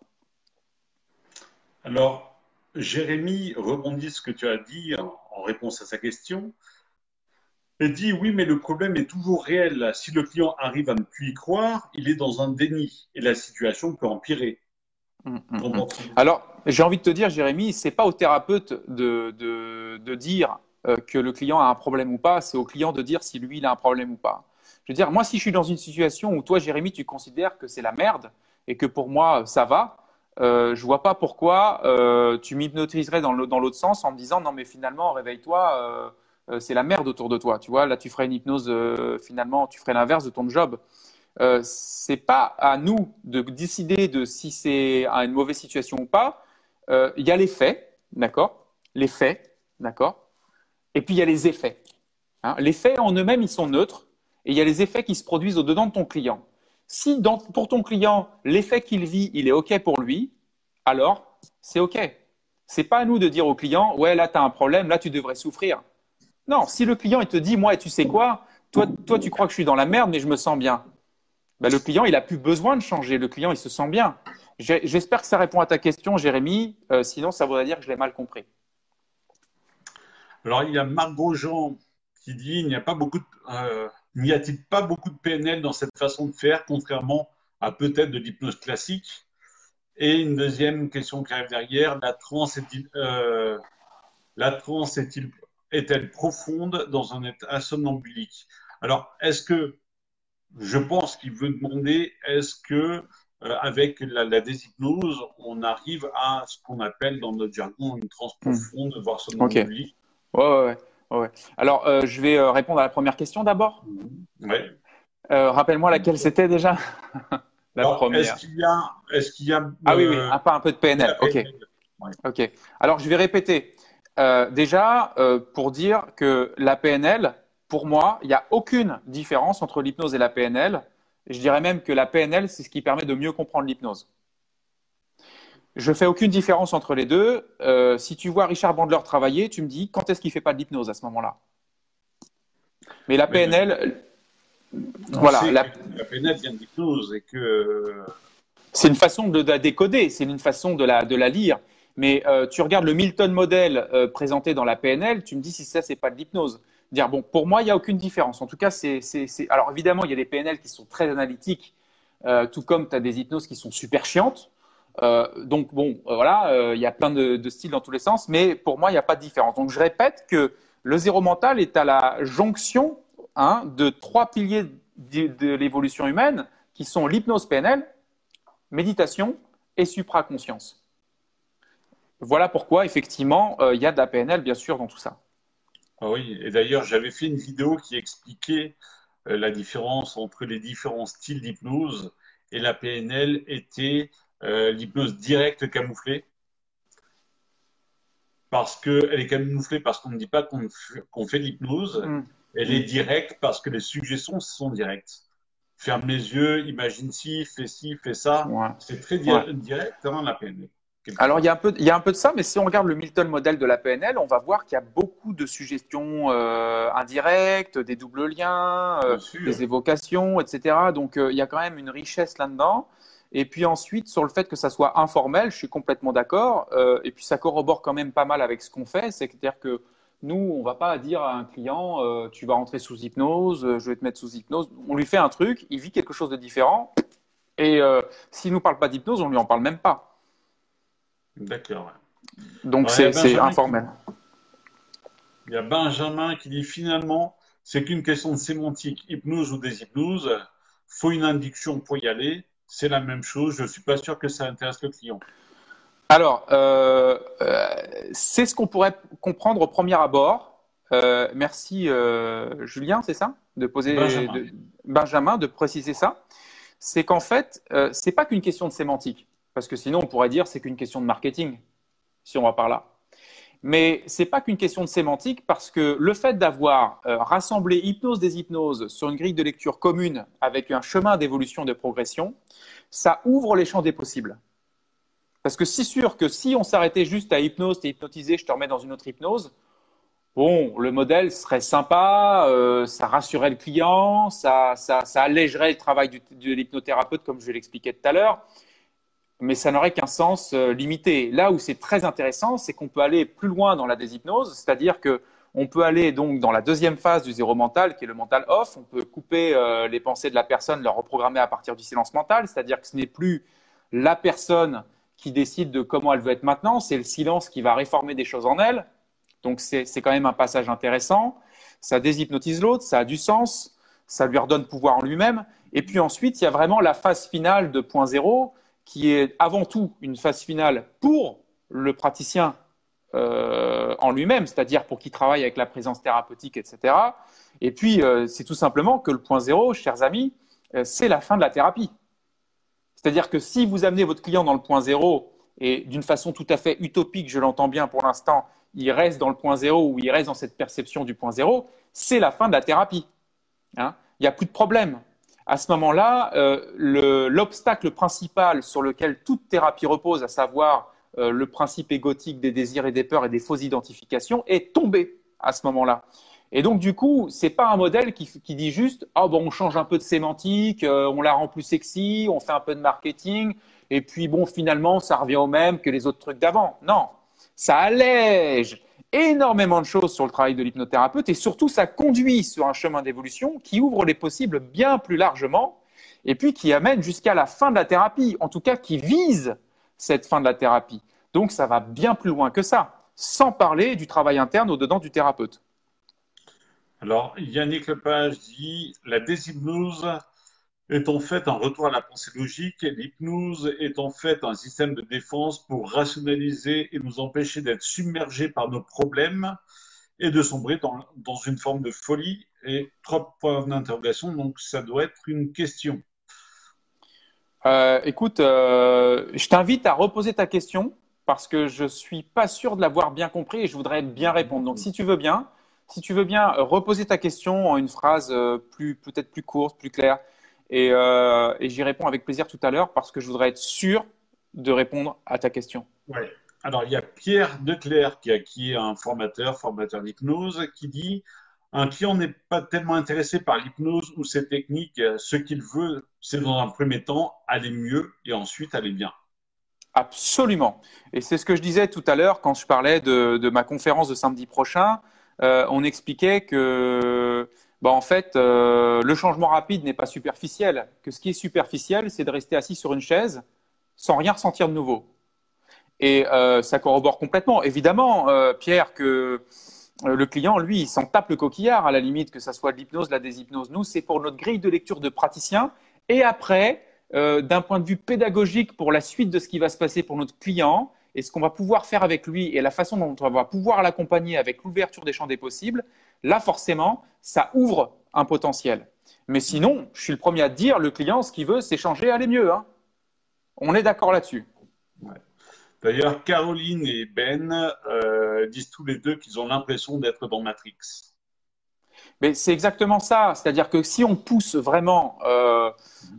Alors, Jérémy rebondit ce que tu as dit en, réponse à sa question et dit oui, mais le problème est toujours réel. Si le client arrive à ne plus y croire, il est dans un déni et la situation peut empirer. Hum, hum, hum. Alors, j'ai envie de te dire, Jérémy, c'est pas au thérapeute de, de, de dire euh, que le client a un problème ou pas, c'est au client de dire si lui il a un problème ou pas. Je veux dire, moi, si je suis dans une situation où toi, Jérémy, tu considères que c'est la merde et que pour moi ça va, euh, je vois pas pourquoi euh, tu m'hypnotiserais dans l'autre sens en me disant non mais finalement réveille-toi, euh, c'est la merde autour de toi. Tu vois, là tu ferais une hypnose finalement, tu ferais l'inverse de ton job. Euh, c'est pas à nous de décider de si c'est une mauvaise situation ou pas. Il y a les faits, d'accord? Les faits, d'accord? Et puis il y a les effets. Hein les faits en eux-mêmes ils sont neutres et il y a les effets qui se produisent au dedans de ton client. Si pour ton client, l'effet qu'il vit, il est OK pour lui, alors c'est OK. C'est pas à nous de dire au client, ouais, là, tu as un problème, là, tu devrais souffrir. Non, si le client, il te dit, moi, tu sais quoi, toi, tu crois que je suis dans la merde, mais je me sens bien. Ben, le client, il a plus besoin de changer. Le client, il se sent bien. J'espère que ça répond à ta question, Jérémy. Euh, sinon, ça voudrait dire que je l'ai mal compris. Alors, il y a Margot Jean qui dit il n'y a pas beaucoup de, euh, N'y a-t-il pas beaucoup de PNL dans cette façon de faire, contrairement à peut-être de l'hypnose classique? Et une deuxième question qui arrive derrière, la transe euh, la transe est-elle profonde dans un état somnambulique? Alors, est-ce que, je pense qu'il veut demander, est-ce que euh, avec la, déshypnose, on arrive à ce qu'on appelle dans notre jargon une transe profonde, voire somnambulique? Alors, euh, je vais euh, répondre à la première question d'abord. Oui. Euh, rappelle-moi laquelle c'était déjà La première. Est-ce qu'il y a, y Ah oui, oui, un, un peu de PNL. Ok. Ok. Alors je vais répéter. déjà, pour dire que la PNL, pour moi, il n'y a aucune différence entre l'hypnose et la PNL. Je dirais même que la PNL, c'est ce qui permet de mieux comprendre l'hypnose. Je fais aucune différence entre les deux. Euh, si tu vois Richard Bandler travailler, tu me dis quand est-ce qu'il fait pas de l'hypnose à ce moment-là? Mais la PNL, voilà, la... PNL vient de l'hypnose et que c'est une façon de la décoder, c'est une façon de la, de la lire. Mais euh, tu regardes le Milton modèle euh, présenté dans la PNL, tu me dis si ça c'est pas de l'hypnose. Dire bon, pour moi il n'y a aucune différence. En tout cas, c'est alors évidemment il y a des PNL qui sont très analytiques, tout comme tu as des hypnoses qui sont super chiantes. Euh, donc bon, euh, voilà, euh, il y a plein de, styles dans tous les sens, mais pour moi, il n'y a pas de différence. Donc je répète que le zéro mental est à la jonction hein, de trois piliers de, l'évolution humaine qui sont l'hypnose PNL, méditation et supraconscience. Voilà pourquoi, effectivement, il y a de la PNL, bien sûr, dans tout ça. Ah oui, et d'ailleurs, j'avais fait une vidéo qui expliquait la différence entre les différents styles d'hypnose et la PNL était euh, l'hypnose directe camouflée. Parce qu'elle est camouflée parce qu'on ne dit pas qu'on fait de l'hypnose. Mm. Elle est directe parce que les suggestions sont directes. Ferme les yeux, imagine ci, fais ci, fais ça. C'est très direct hein, la PNL. Alors, il y, a un peu, il y a un peu de ça, mais si on regarde le Milton modèle de la PNL, on va voir qu'il y a beaucoup de suggestions euh, indirectes, des doubles liens, euh, des évocations, etc. Donc, il y a quand même une richesse là-dedans. Et puis ensuite, sur le fait que ça soit informel, je suis complètement d'accord. Euh, et puis ça corrobore quand même pas mal avec ce qu'on fait. C'est-à-dire que nous, on ne va pas dire à un client, euh, tu vas rentrer sous hypnose, euh, je vais te mettre sous hypnose. On lui fait un truc, il vit quelque chose de différent. Et s'il ne nous parle pas d'hypnose, on ne lui en parle même pas. D'accord. Donc c'est informel. Il y a Benjamin qui dit finalement, c'est qu'une question de sémantique, hypnose ou déshypnose. Faut une induction pour y aller c'est la même chose. Je ne suis pas sûr que ça intéresse le client. Alors, euh, euh, c'est ce qu'on pourrait comprendre au premier abord. Euh, merci Julien, c'est ça? De poser Benjamin. De, Benjamin, de préciser ça. C'est qu'en fait, ce n'est pas qu'une question de sémantique, parce que sinon on pourrait dire c'est qu'une question de marketing, si on va par là. Mais ce n'est pas qu'une question de sémantique parce que le fait d'avoir rassemblé hypnose des hypnoses sur une grille de lecture commune avec un chemin d'évolution de progression, ça ouvre les champs des possibles. Parce que c'est sûr que si on s'arrêtait juste à hypnose, t'es hypnotisé, je te remets dans une autre hypnose, bon, le modèle serait sympa, euh, ça rassurerait le client, ça, ça, ça allégerait le travail du, de l'hypnothérapeute, comme je l'expliquais tout à l'heure, mais ça n'aurait qu'un sens euh, limité. Là où c'est très intéressant, c'est qu'on peut aller plus loin dans la déshypnose, c'est-à-dire que on peut aller donc dans la deuxième phase du zéro mental, qui est le mental off. On peut couper euh, les pensées de la personne, leur reprogrammer à partir du silence mental, c'est-à-dire que ce n'est plus la personne qui décide de comment elle veut être maintenant, c'est le silence qui va réformer des choses en elle. Donc c'est quand même un passage intéressant. Ça déshypnotise l'autre, ça a du sens, ça lui redonne pouvoir en lui-même. Et puis ensuite, il y a vraiment la phase finale de point zéro, qui est avant tout une phase finale pour le praticien euh, en lui-même, c'est-à-dire pour qu'il travaille avec la présence thérapeutique, etc. Et puis, euh, c'est tout simplement que le point zéro, chers amis, euh, c'est la fin de la thérapie. C'est-à-dire que si vous amenez votre client dans le point zéro, et d'une façon tout à fait utopique, je l'entends bien pour l'instant, il reste dans le point zéro ou il reste dans cette perception du point zéro, c'est la fin de la thérapie. Hein? Il n'y a plus de problème. À ce moment-là, l'obstacle principal sur lequel toute thérapie repose, à savoir euh, le principe égotique des désirs et des peurs et des fausses identifications est tombé à ce moment-là. Et donc, du coup, c'est pas un modèle qui, dit juste, ah bon, on change un peu de sémantique, euh, on la rend plus sexy, on fait un peu de marketing, et puis bon, finalement, ça revient au même que les autres trucs d'avant. Non, ça allège énormément de choses sur le travail de l'hypnothérapeute et surtout, ça conduit sur un chemin d'évolution qui ouvre les possibles bien plus largement et puis qui amène jusqu'à la fin de la thérapie, en tout cas qui vise cette fin de la thérapie. Donc ça va bien plus loin que ça, sans parler du travail interne au-dedans du thérapeute. Alors, Yannick Lepage dit La déshypnose est en fait un retour à la pensée logique, l'hypnose est en fait un système de défense pour rationaliser et nous empêcher d'être submergés par nos problèmes et de sombrer dans, une forme de folie et trois points d'interrogation, donc ça doit être une question. Euh, écoute, euh, je t'invite à reposer ta question parce que je suis pas sûr de l'avoir bien compris et je voudrais bien répondre. Donc, si tu veux bien, si tu veux bien reposer ta question en une phrase plus peut-être plus courte, plus claire, et, et j'y réponds avec plaisir tout à l'heure parce que je voudrais être sûr de répondre à ta question. Oui. Alors, il y a Pierre Declerc qui, qui est un formateur, formateur d'hypnose, qui dit un client n'est pas tellement intéressé par l'hypnose ou ses techniques. Ce qu'il veut, c'est dans un premier temps aller mieux et ensuite aller bien. Absolument. Et c'est ce que je disais tout à l'heure quand je parlais de, ma conférence de samedi prochain. Euh, on expliquait que, bah, en fait, euh, le changement rapide n'est pas superficiel. Que ce qui est superficiel, c'est de rester assis sur une chaise sans rien ressentir de nouveau. Et euh, ça corrobore complètement. Évidemment, euh, Pierre, que le client, lui, il s'en tape le coquillard à la limite, que ça soit de l'hypnose, la déshypnose. Nous, c'est pour notre grille de lecture de praticien. Et après, d'un point de vue pédagogique, pour la suite de ce qui va se passer pour notre client et ce qu'on va pouvoir faire avec lui et la façon dont on va pouvoir l'accompagner avec l'ouverture des champs des possibles, là, forcément, ça ouvre un potentiel. Mais sinon, je suis le premier à dire, le client, ce qu'il veut, c'est changer, aller mieux. Hein. On est d'accord là-dessus. D'ailleurs, Caroline et Ben euh, disent tous les deux qu'ils ont l'impression d'être dans Matrix. Mais c'est exactement ça. C'est-à-dire que si on pousse vraiment, euh,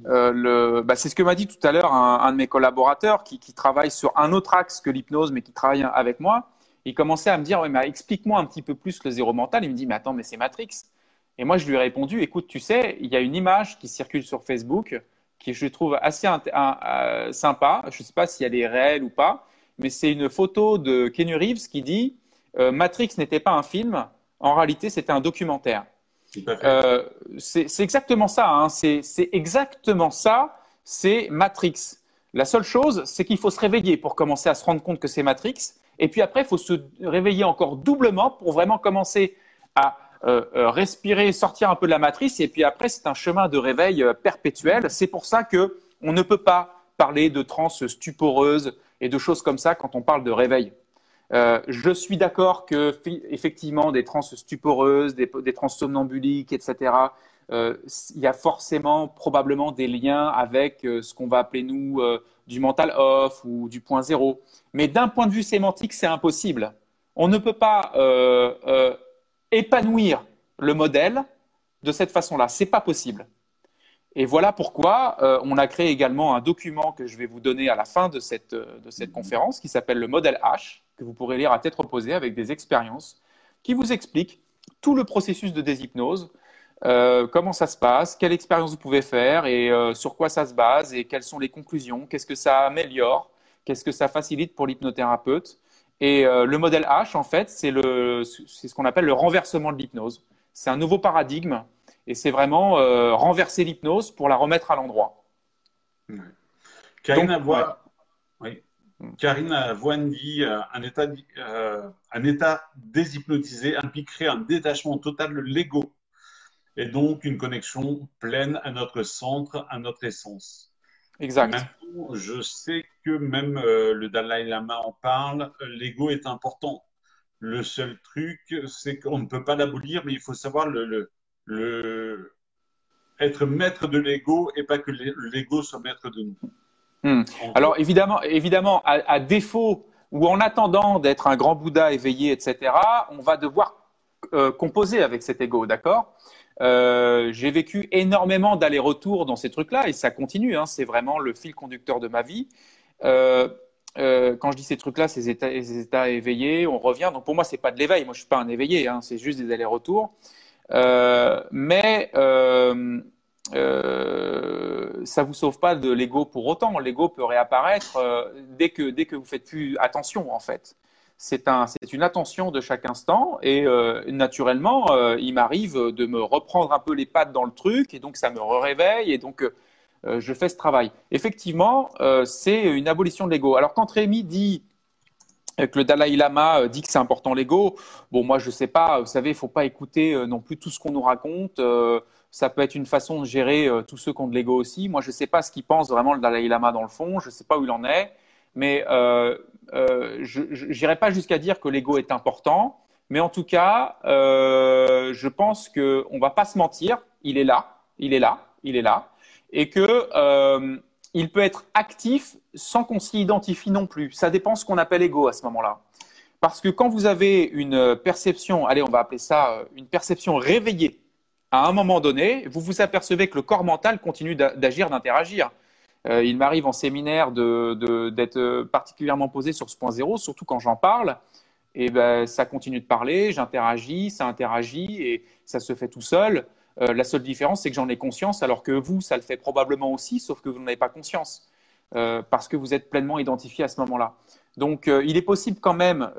euh, le, bah, c'est ce que m'a dit tout à l'heure un, de mes collaborateurs qui, travaille sur un autre axe que l'hypnose, mais qui travaille avec moi. Il commençait à me dire, mais explique-moi un petit peu plus le zéro mental. Il me dit, mais attends, mais c'est Matrix. Et moi, je lui ai répondu, écoute, tu sais, il y a une image qui circule sur Facebook qui je trouve assez sympa. Je ne sais pas si elle est réelle ou pas, mais c'est une photo de Kenny Reeves qui dit euh, Matrix n'était pas un film, en réalité c'était un documentaire. Euh, c'est exactement ça, hein. c'est exactement ça, c'est Matrix. La seule chose, c'est qu'il faut se réveiller pour commencer à se rendre compte que c'est Matrix, et puis après, il faut se réveiller encore doublement pour vraiment commencer à euh, respirer, sortir un peu de la matrice, et puis après, c'est un chemin de réveil perpétuel. C'est pour ça que on ne peut pas parler de transe stuporeuse, et de choses comme ça quand on parle de réveil. Euh, je suis d'accord que effectivement des trans stuporeuses, des, des somnambuliques, etc. Euh, il y a forcément probablement des liens avec euh, ce qu'on va appeler nous du mental off ou du point zéro. Mais d'un point de vue sémantique, c'est impossible. On ne peut pas épanouir le modèle de cette façon-là. C'est pas possible. Et voilà pourquoi euh, on a créé également un document que je vais vous donner à la fin de cette, euh, de cette conférence qui s'appelle le modèle H, que vous pourrez lire à tête reposée avec des expériences qui vous expliquent tout le processus de déshypnose, euh, comment ça se passe, quelle expérience vous pouvez faire? Et sur quoi ça se base? Et quelles sont les conclusions, qu'est-ce que ça améliore, qu'est-ce que ça facilite pour l'hypnothérapeute? Et le modèle H, en fait, c'est ce qu'on appelle le renversement de l'hypnose. C'est un nouveau paradigme et c'est vraiment euh, renverser l'hypnose pour la remettre à l'endroit. Karine, dit euh, un, état, euh, un état déshypnotisé impliquerait un détachement total de l'ego et donc une connexion pleine à notre centre, à notre essence. Exact. je sais que même le Dalai Lama en parle, l'ego est important. Le seul truc, c'est qu'on ne peut pas l'abolir, mais il faut savoir le, le, être maître de l'ego et pas que l'ego soit maître de nous. Hmm. Alors évidemment, évidemment à, défaut ou en attendant d'être un grand Bouddha éveillé, etc., on va devoir euh, composer avec cet ego, d'accord? Euh, J'ai vécu énormément d'allers-retours dans ces trucs-là et ça continue. Hein, c'est vraiment le fil conducteur de ma vie. Euh, quand je dis ces trucs-là, ces états, éveillés, on revient. Donc pour moi, c'est pas de l'éveil. Moi, je suis pas un éveillé. Hein, c'est juste des allers-retours. Euh, mais euh, euh, ça vous sauve pas de l'ego pour autant. L'ego peut réapparaître euh, dès que dès que vous faites plus attention en fait. C'est un, c'est une attention de chaque instant et euh, naturellement, il m'arrive de me reprendre un peu les pattes dans le truc et donc ça me réveille et donc je fais ce travail. Effectivement, c'est une abolition de l'ego. Alors quand Rémi dit que le Dalai Lama euh, dit que c'est important l'ego. Bon, moi, je sais pas. Vous savez, il faut pas écouter euh, non plus tout ce qu'on nous raconte. Euh, ça peut être une façon de gérer tous ceux qui ont de l'ego aussi. Moi, je sais pas ce qu'il pense vraiment le Dalai Lama dans le fond. Je sais pas où il en est. Mais je n'irai pas jusqu'à dire que l'ego est important. Mais en tout cas, euh, je pense qu'on ne va pas se mentir. Il est là, il est là, il est là. Et que euh, il peut être actif sans qu'on s'y identifie non plus. Ça dépend ce qu'on appelle ego à ce moment-là. Parce que quand vous avez une perception, allez, on va appeler ça euh, une perception réveillée, à un moment donné, vous vous apercevez que le corps mental continue d'agir, d'interagir. Euh, il m'arrive en séminaire d'être particulièrement posé sur ce point zéro, surtout quand j'en parle. Et ben, ça continue de parler, j'interagis, ça interagit et ça se fait tout seul. Euh, la seule différence, c'est que j'en ai conscience, alors que vous, ça le fait probablement aussi, sauf que vous n'en avez pas conscience, euh, parce que vous êtes pleinement identifié à ce moment-là. Donc, euh, il est possible quand même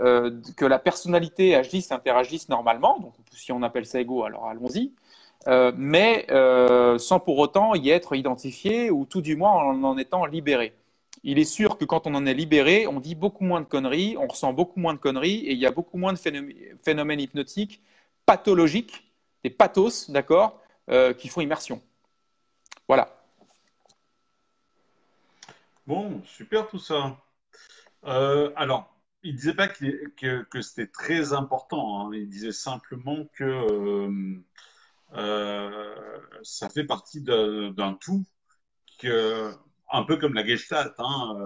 que la personnalité agisse, interagisse normalement. Donc, si on appelle ça ego, alors allons-y. Mais sans pour autant y être identifié, ou tout du moins en en étant libéré. Il est sûr que quand on en est libéré, on dit beaucoup moins de conneries, on ressent beaucoup moins de conneries, et il y a beaucoup moins de phénomènes hypnotiques pathologiques des pathos, d'accord, euh, qui font immersion. Voilà. Bon, super tout ça. Euh, alors, il disait pas que, c'était très important. Hein. Il disait simplement que euh, ça fait partie d'un tout, que, un peu comme la gestalt, hein,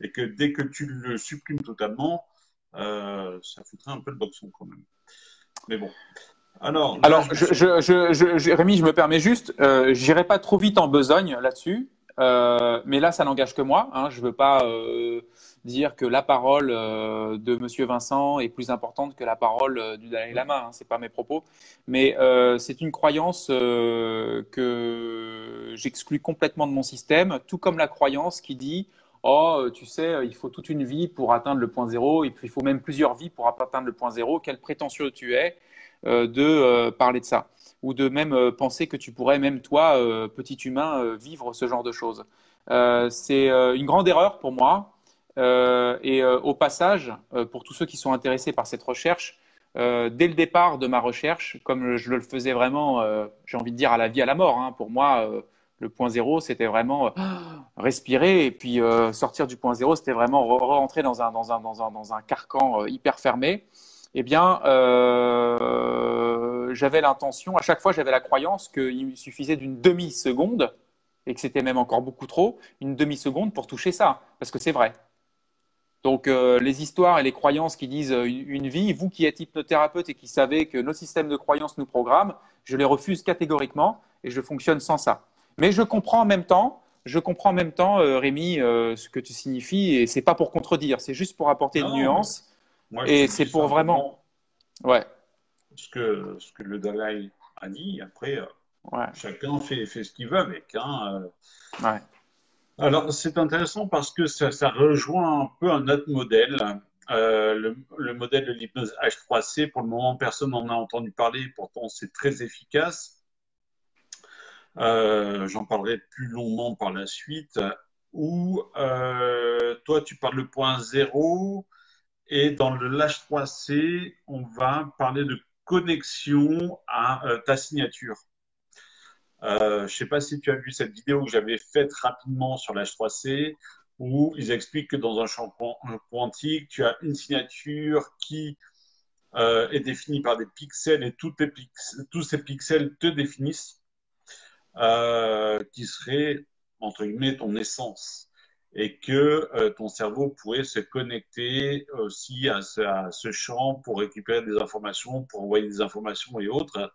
et que dès que tu le supprimes totalement, ça foutrait un peu le boxon quand même. Mais bon. Alors, Alors je, je, Rémi, je me permets juste, euh, j'irai pas trop vite en besogne là-dessus, euh, mais là, ça n'engage que moi. Hein, je veux pas euh, dire que la parole euh, de Monsieur Vincent est plus importante que la parole euh, du Dalai Lama. Hein, c'est pas mes propos, mais c'est une croyance que j'exclus complètement de mon système, tout comme la croyance qui dit Oh, tu sais, il faut toute une vie pour atteindre le point zéro, il faut même plusieurs vies pour atteindre le point zéro. Quel prétentieux tu es euh, de euh, parler de ça ou de même euh, penser que tu pourrais même toi, petit humain, vivre ce genre de choses. c'est une grande erreur pour moi. Et au passage, pour tous ceux qui sont intéressés par cette recherche, dès le départ de ma recherche, comme je le faisais vraiment, j'ai envie de dire à la vie, à la mort, hein, pour moi, le point zéro, c'était vraiment respirer. Et puis sortir du point zéro, c'était vraiment rentrer dans un, dans un, dans un, dans un carcan hyper fermé. Eh bien, euh, j'avais l'intention, à chaque fois, j'avais la croyance qu'il suffisait d'une demi-seconde, et que c'était même encore beaucoup trop, une demi-seconde pour toucher ça, parce que c'est vrai. Donc, euh, les histoires et les croyances qui disent euh, une, vie, vous qui êtes hypnothérapeute et qui savez que nos systèmes de croyances nous programment, je les refuse catégoriquement et je fonctionne sans ça. Mais je comprends en même temps, je comprends en même temps, Rémi, ce que tu signifies, et c'est pas pour contredire, c'est juste pour apporter une nuance et c'est pour vraiment. Ouais. Ce que, ce que le Dalai a dit, après, euh, chacun fait, fait ce qu'il veut avec. Hein, euh. ouais. Alors, c'est intéressant parce que ça, rejoint un peu un autre modèle. Euh, le, le, modèle de l'hypnose H3C, pour le moment, personne n'en a entendu parler, pourtant c'est très efficace. J'en parlerai plus longuement par la suite. Où toi, tu parles le point zéro, et dans le Lâche 3C, on va parler de connexion à euh, ta signature. Euh, je ne sais pas si tu as vu cette vidéo que j'avais faite rapidement sur l'H 3C, où ils expliquent que dans un champ quantique, tu as une signature qui euh, est définie par des pixels et tous ces pixels te définissent, qui serait, entre guillemets, ton essence et que euh, ton cerveau pourrait se connecter aussi à ce, champ pour récupérer des informations, pour envoyer des informations et autres.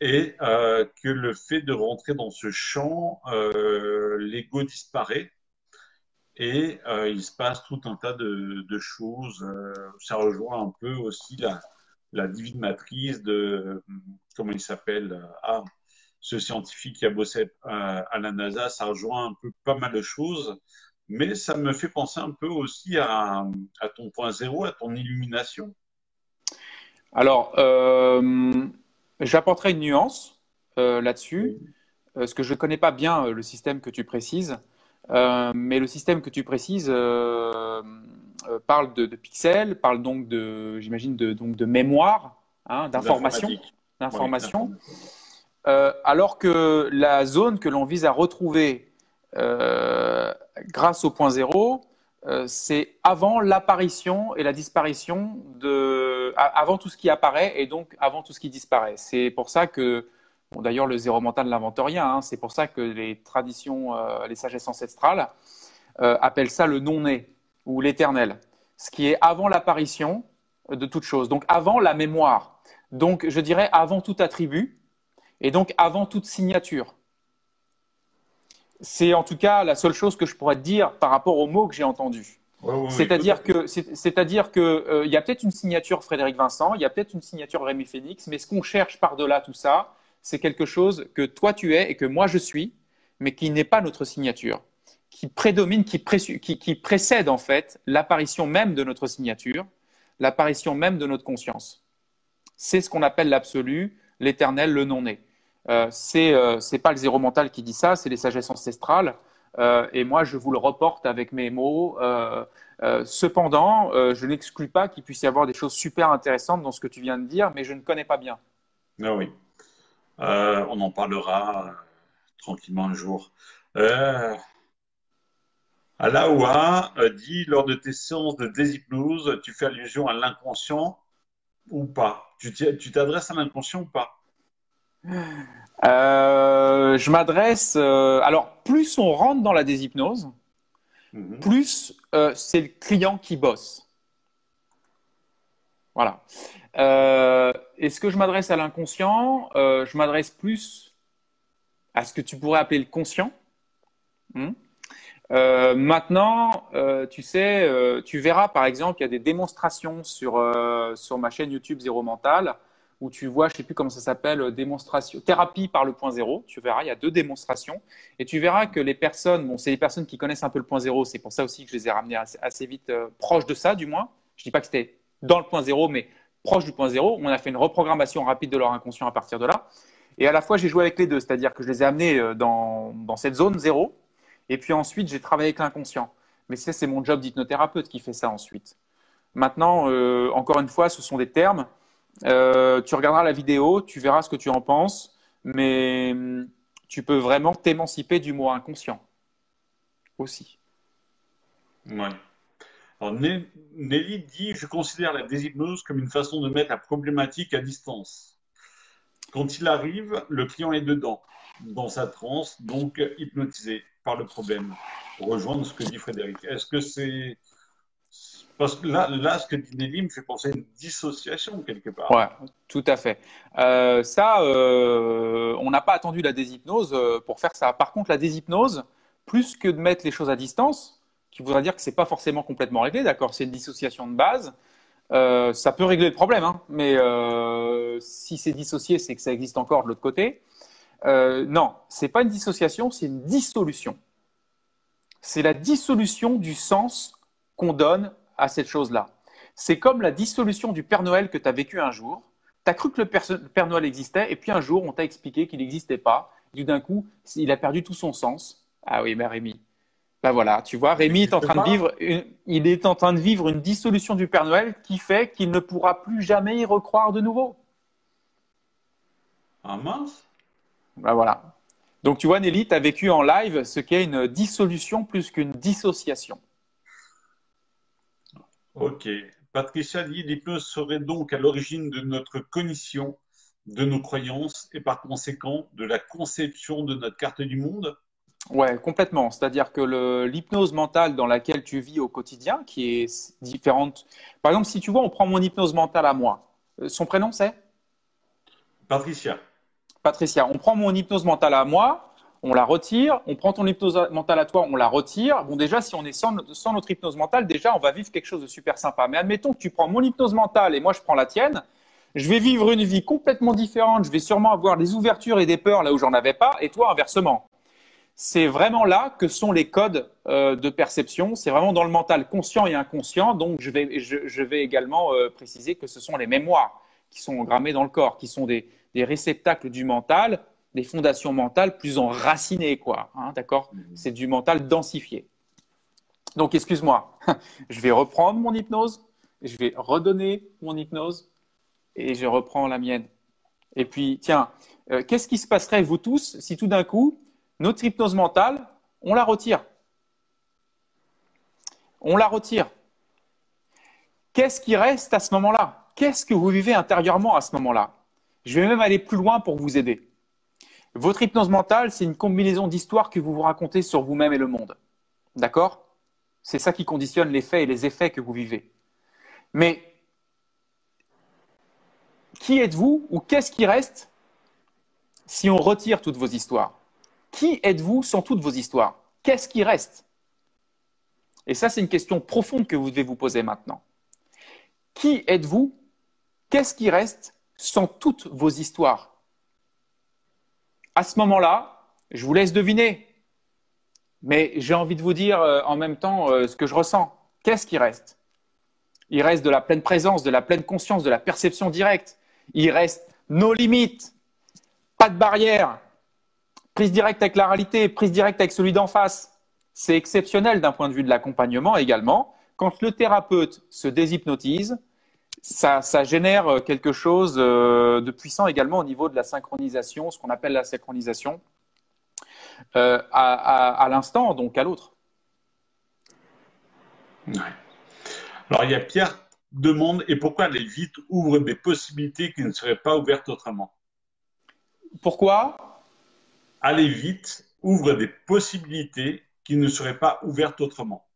Et euh, que le fait de rentrer dans ce champ, euh, l'ego disparaît et il se passe tout un tas de, choses. ça rejoint un peu aussi la, divine matrice de, comment il s'appelle ah, ce scientifique qui a bossé à, la NASA, ça rejoint un peu pas mal de choses, mais ça me fait penser un peu aussi à, ton point zéro, à ton illumination. Alors, euh, j'apporterai une nuance euh, là-dessus, euh, parce que je ne connais pas bien le système que tu précises, mais le système que tu précises parle de, pixels, parle donc de, j'imagine, de, donc de mémoire, hein, d'information. D'information. Euh, alors que la zone que l'on vise à retrouver euh, grâce au point zéro, euh, c'est avant l'apparition et la disparition de, avant tout ce qui apparaît et donc avant tout ce qui disparaît. C'est pour ça que, bon, d'ailleurs, le zéro mental n'invente rien. Hein, c'est pour ça que les traditions, euh, les sagesses ancestrales euh, appellent ça le non-né ou l'éternel, ce qui est avant l'apparition de toute chose. Donc avant la mémoire. Donc je dirais avant tout attribut et donc avant toute signature. C'est en tout cas la seule chose que je pourrais te dire par rapport aux mots que j'ai entendus. c'est-à-dire que, c'est-à-dire que euh, y a peut-être une signature Frédéric Vincent, il y a peut-être une signature Rémi Phoenix, mais ce qu'on cherche par-delà tout ça, c'est quelque chose que toi tu es et que moi je suis, mais qui n'est pas notre signature, qui prédomine, qui, qui précède en fait l'apparition même de notre signature, l'apparition même de notre conscience. C'est ce qu'on appelle l'absolu, l'éternel, le non-né. Euh, c'est euh, pas le zéro mental qui dit ça, c'est les sagesses ancestrales. Euh, et moi, je vous le reporte avec mes mots. Cependant, je n'exclus pas qu'il puisse y avoir des choses super intéressantes dans ce que tu viens de dire, mais je ne connais pas bien. Ah oui. on en parlera tranquillement un jour. Alaoua dit lors de tes séances de déshypnose, tu fais allusion à l'inconscient ou pas? Tu t'adresses à l'inconscient ou pas? Euh, je m'adresse. Euh, alors, plus on rentre dans la déshypnose, mhm. plus euh, c'est le client qui bosse. Voilà. Est-ce que je m'adresse à l'inconscient? Je m'adresse plus à ce que tu pourrais appeler le conscient. Hmm. maintenant, tu sais, tu verras par exemple, il y a des démonstrations sur, sur ma chaîne YouTube Zéro Mental où tu vois, je ne sais plus comment ça s'appelle, euh, démonstration, thérapie par le point zéro. Tu verras, il y a deux démonstrations. Et tu verras que les personnes, bon, c'est les personnes qui connaissent un peu le point zéro. C'est pour ça aussi que je les ai ramenées assez, vite euh, proches de ça, du moins. Je ne dis pas que c'était dans le point zéro, mais proche du point zéro. On a fait une reprogrammation rapide de leur inconscient à partir de là. Et à la fois, j'ai joué avec les deux, c'est-à-dire que je les ai amenés euh, dans cette zone zéro. Et puis ensuite, j'ai travaillé avec l'inconscient. Mais ça, c'est mon job d'hypnothérapeute qui fait ça ensuite. Maintenant, encore une fois, ce sont des termes euh, tu regarderas la vidéo, tu verras ce que tu en penses, mais hum, tu peux vraiment t'émanciper du mot inconscient aussi. Nelly dit Je considère la déshypnose comme une façon de mettre la problématique à distance. Quand il arrive, le client est dedans, dans sa transe, donc hypnotisé par le problème. Rejoindre ce que dit Frédéric. Est-ce que c'est parce que là, là, ce que dit Nelly me fait penser à une dissociation quelque part. Ouais, tout à fait. Euh, ça, euh, on n'a pas attendu la déshypnose euh, pour faire ça. Par contre, la déshypnose, plus que de mettre les choses à distance, qui voudrait dire que c'est pas forcément complètement réglé, d'accord C'est une dissociation de base. ça peut régler le problème, hein, mais si c'est dissocié, c'est que ça existe encore de l'autre côté. non, c'est pas une dissociation, c'est une dissolution. C'est la dissolution du sens qu'on donne à cette chose-là. C'est comme la dissolution du Père Noël que tu as vécu un jour. Tu as cru que le Père Noël existait, et puis un jour, on t'a expliqué qu'il n'existait pas. Et d'un coup, il a perdu tout son sens. Ah oui, mais Rémi. Ben voilà, tu vois, Rémi est en train de vivre, une, il est en train de vivre une dissolution du Père Noël qui fait qu'il ne pourra plus jamais y recroire de nouveau. Ah mince. Ben voilà. Donc tu vois, Nelly, tu as vécu en live ce qu'est une dissolution plus qu'une dissociation. Ok. Patricia dit l'hypnose serait donc à l'origine de notre cognition, de nos croyances et par conséquent de la conception de notre carte du monde? Ouais, complètement. C'est-à-dire que l'hypnose mentale dans laquelle tu vis au quotidien, qui est différente. Par exemple, si tu vois, on prend mon hypnose mentale à moi. Euh, son prénom, c'est? Patricia. Patricia. On prend mon hypnose mentale à moi on la retire, on prend ton hypnose mentale à toi, on la retire. Bon, déjà, si on est sans, notre hypnose mentale, déjà, on va vivre quelque chose de super sympa. Mais admettons que tu prends mon hypnose mentale et moi, je prends la tienne. Je vais vivre une vie complètement différente. Je vais sûrement avoir des ouvertures et des peurs là où j'en avais pas, et toi, inversement. C'est vraiment là que sont les codes euh, de perception. C'est vraiment dans le mental conscient et inconscient. Donc, je vais, également euh, préciser que ce sont les mémoires qui sont grammées dans le corps, qui sont des réceptacles du mental des fondations mentales plus enracinées, quoi. Hein, d'accord? Mhm. C'est du mental densifié. Donc, excuse-moi, je vais reprendre mon hypnose, je vais redonner mon hypnose et je reprends la mienne. Et puis, tiens, euh, qu'est-ce qui se passerait, vous tous, si tout d'un coup, notre hypnose mentale, on la retire? On la retire. Qu'est-ce qui reste à ce moment-là? Qu'est-ce que vous vivez intérieurement à ce moment-là? Je vais même aller plus loin pour vous aider. Votre hypnose mentale, c'est une combinaison d'histoires que vous vous racontez sur vous-même et le monde. D'accord? C'est ça qui conditionne les faits et les effets que vous vivez. Mais qui êtes-vous ou qu'est-ce qui reste si on retire toutes vos histoires? Qui êtes-vous sans toutes vos histoires? Qu'est-ce qui reste? Et ça, c'est une question profonde que vous devez vous poser maintenant. Qui êtes-vous? Qu'est-ce qui reste sans toutes vos histoires? À ce moment-là, je vous laisse deviner. Mais j'ai envie de vous dire euh, en même temps euh, ce que je ressens. Qu'est-ce qui reste? Il reste de la pleine présence, de la pleine conscience, de la perception directe. Il reste nos limites, pas de barrière, prise directe avec la réalité, prise directe avec celui d'en face. C'est exceptionnel d'un point de vue de l'accompagnement également. Quand le thérapeute se déshypnotise, ça, génère quelque chose euh, de puissant également au niveau de la synchronisation, ce qu'on appelle la synchronisation, euh, à, l'instant, donc à l'autre. Alors il y a Pierre demande et pourquoi aller vite ouvre des possibilités qui ne seraient pas ouvertes autrement? Pourquoi? Aller vite ouvre des possibilités qui ne seraient pas ouvertes autrement.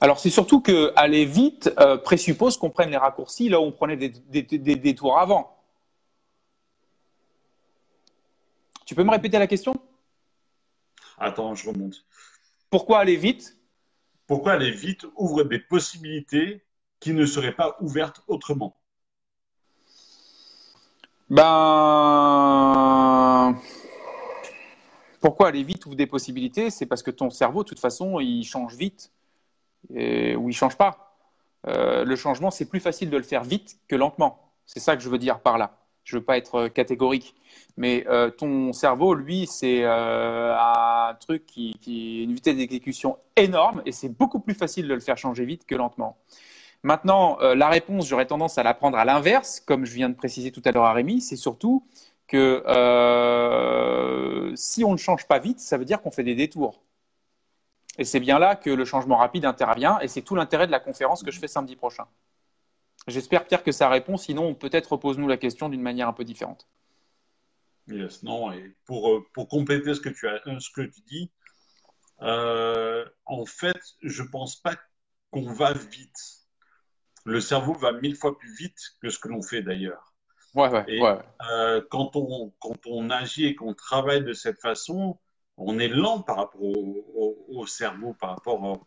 Alors c'est surtout que aller vite euh, présuppose qu'on prenne les raccourcis là où on prenait des, des, détours avant. Tu peux me répéter la question? Attends, je remonte. Pourquoi aller vite? Pourquoi aller vite ouvre des possibilités qui ne seraient pas ouvertes autrement? Ben. Pourquoi aller vite ouvre des possibilités? C'est parce que ton cerveau, de toute façon, il change vite ou il ne change pas. Euh, le changement, c'est plus facile de le faire vite que lentement. C'est ça que je veux dire par là. Je ne veux pas être euh, catégorique. Mais euh, ton cerveau, lui, c'est un truc qui, qui une vitesse d'exécution énorme et c'est beaucoup plus facile de le faire changer vite que lentement. Maintenant, la réponse, j'aurais tendance à la prendre à l'inverse, comme je viens de préciser tout à l'heure à Rémi, c'est surtout que si on ne change pas vite, ça veut dire qu'on fait des détours. Et c'est bien là que le changement rapide intervient, et c'est tout l'intérêt de la conférence que je fais samedi prochain. J'espère, Pierre, que ça répond, sinon peut-être repose-nous la question d'une manière un peu différente. Yes, non, et pour, euh, pour compléter ce que tu, as, euh, ce que tu dis, euh, en fait, je ne pense pas qu'on va vite. Le cerveau va mille fois plus vite que ce que l'on fait d'ailleurs. Ouais, ouais, ouais. quand, on, quand on agit et qu'on travaille de cette façon, on est lent par rapport au, cerveau, par rapport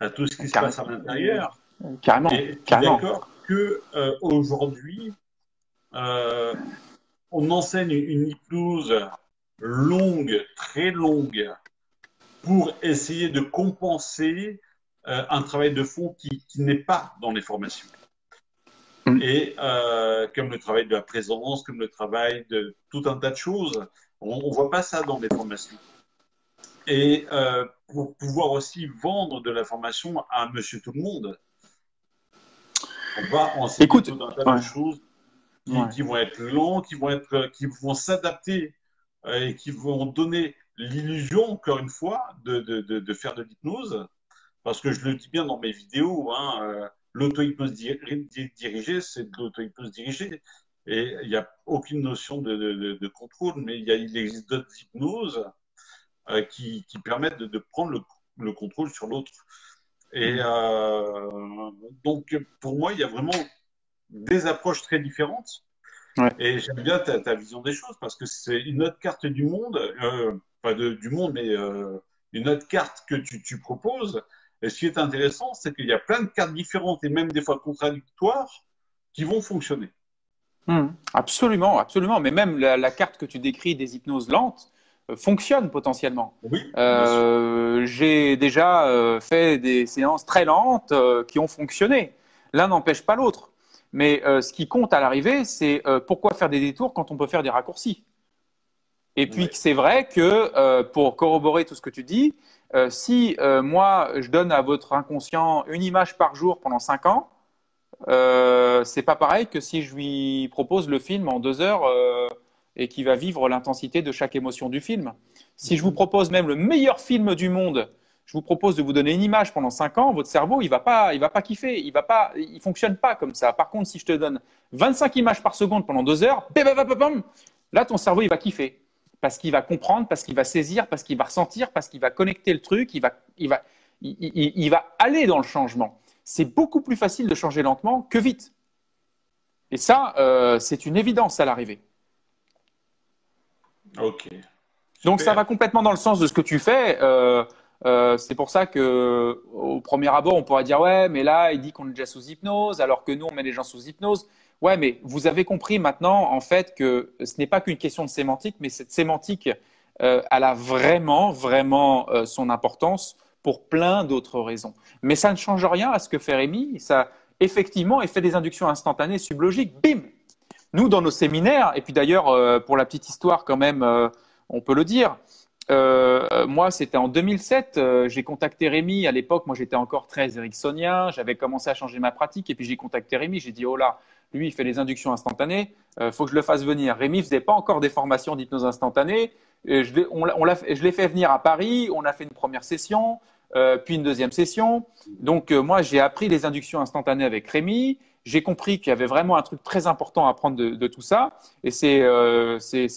à tout ce qui se passe à l'intérieur. Carrément. Et d'accord que euh, aujourd'hui, euh, on enseigne une hypnose longue, très longue, pour essayer de compenser euh, un travail de fond qui, n'est pas dans les formations. Mm. Et comme le travail de la présence, comme le travail de tout un tas de choses, on ne voit pas ça dans les formations et euh, pour pouvoir aussi vendre de l'information à monsieur tout le monde. On va enseigner Écoute, tout un tas de choses qui, vont être longs, qui vont être, qui vont s'adapter euh, et qui vont donner l'illusion, encore une fois, de, de, de, faire de l'hypnose. Parce que je le dis bien dans mes vidéos, hein, euh, l'auto-hypnose dirigée, c'est de l'auto-hypnose dirigée. Et il n'y a aucune notion de, contrôle, mais il, y a, il existe d'autres hypnoses euh, qui, permettent de, prendre le, contrôle sur l'autre. Et mmh. euh, donc, pour moi, il y a vraiment des approches très différentes. Et j'aime bien ta, vision des choses parce que c'est une autre carte du monde, euh, pas de, du monde, mais une autre carte que tu, tu, proposes. Et ce qui est intéressant, c'est qu'il y a plein de cartes différentes et même des fois contradictoires qui vont fonctionner. Mmh. absolument, absolument. Mais même la, la, carte que tu décris des hypnoses lentes, fonctionne potentiellement. Euh, j'ai déjà euh, fait des séances très lentes euh, qui ont fonctionné. L'un n'empêche pas l'autre. Mais ce qui compte à l'arrivée, c'est pourquoi faire des détours quand on peut faire des raccourcis. Et puis c'est vrai que pour corroborer tout ce que tu dis, si moi je donne à votre inconscient une image par jour pendant cinq ans, c'est pas pareil que si je lui propose le film en deux heures et qui va vivre l'intensité de chaque émotion du film. Si je vous propose même le meilleur film du monde, je vous propose de vous donner une image pendant 5 ans, votre cerveau, il va pas, il va pas kiffer, il va pas, il fonctionne pas comme ça. Par contre, si je te donne 25 images par seconde pendant 2 heures, là, ton cerveau, il va kiffer. Parce qu'il va comprendre, parce qu'il va saisir, parce qu'il va ressentir, parce qu'il va connecter le truc, il va, il va, il, va aller dans le changement. C'est beaucoup plus facile de changer lentement que vite. Et ça, euh, c'est une évidence à l'arrivée. Ok. Donc ça va complètement dans le sens de ce que tu fais. Euh, euh, c'est pour ça que au premier abord, on pourrait dire ouais, mais là, il dit qu'on est déjà sous hypnose, alors que nous, on met les gens sous hypnose. Ouais, mais vous avez compris maintenant, en fait, que ce n'est pas qu'une question de sémantique, mais cette sémantique, euh, elle a vraiment, vraiment son importance pour plein d'autres raisons. Mais ça ne change rien à ce que fait Rémi. Ça, effectivement, il fait des inductions instantanées sublogiques. Bim Nous, dans nos séminaires, et puis d'ailleurs, euh, pour la petite histoire quand même, on peut le dire, euh, moi, c'était en 2007. Euh, j'ai contacté Rémi. À l'époque, moi, j'étais encore très ericksonien. J'avais commencé à changer ma pratique. Et puis, j'ai contacté Rémi. J'ai dit, oh là, lui, il fait les inductions instantanées. Il euh, faut que je le fasse venir. Rémi faisait pas encore des formations d'hypnose instantanée. Et je, on, je l'ai fait venir à Paris. On a fait une première session, puis une deuxième session. Donc, moi, j'ai appris les inductions instantanées avec Rémi. J'ai compris qu'il y avait vraiment un truc très important à prendre de, tout ça. Et c'est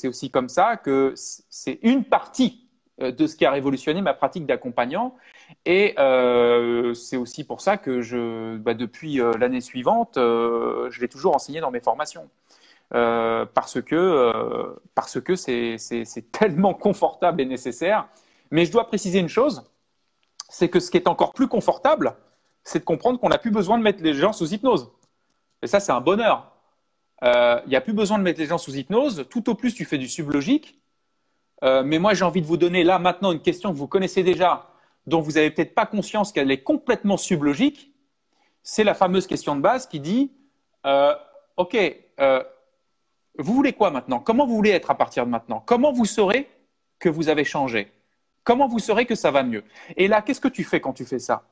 aussi comme ça que c'est une partie euh, de ce qui a révolutionné ma pratique d'accompagnant. Et euh, c'est aussi pour ça que je, bah, depuis euh, l'année suivante, je l'ai toujours enseigné dans mes formations. parce que parce que c'est tellement confortable et nécessaire. Mais je dois préciser une chose, c'est que ce qui est encore plus confortable, c'est de comprendre qu'on n'a plus besoin de mettre les gens sous hypnose. Et ça, c'est un bonheur. Il n'y a plus besoin de mettre les gens sous hypnose. Tout au plus, tu fais du sublogique. Euh, mais moi, j'ai envie de vous donner là maintenant une question que vous connaissez déjà, dont vous n'avez peut-être pas conscience qu'elle est complètement sublogique. C'est la fameuse question de base qui dit euh, OK, euh, vous voulez quoi maintenant? Comment vous voulez être à partir de maintenant? Comment vous saurez que vous avez changé? Comment vous saurez que ça va mieux? Et là, qu'est-ce que tu fais quand tu fais ça?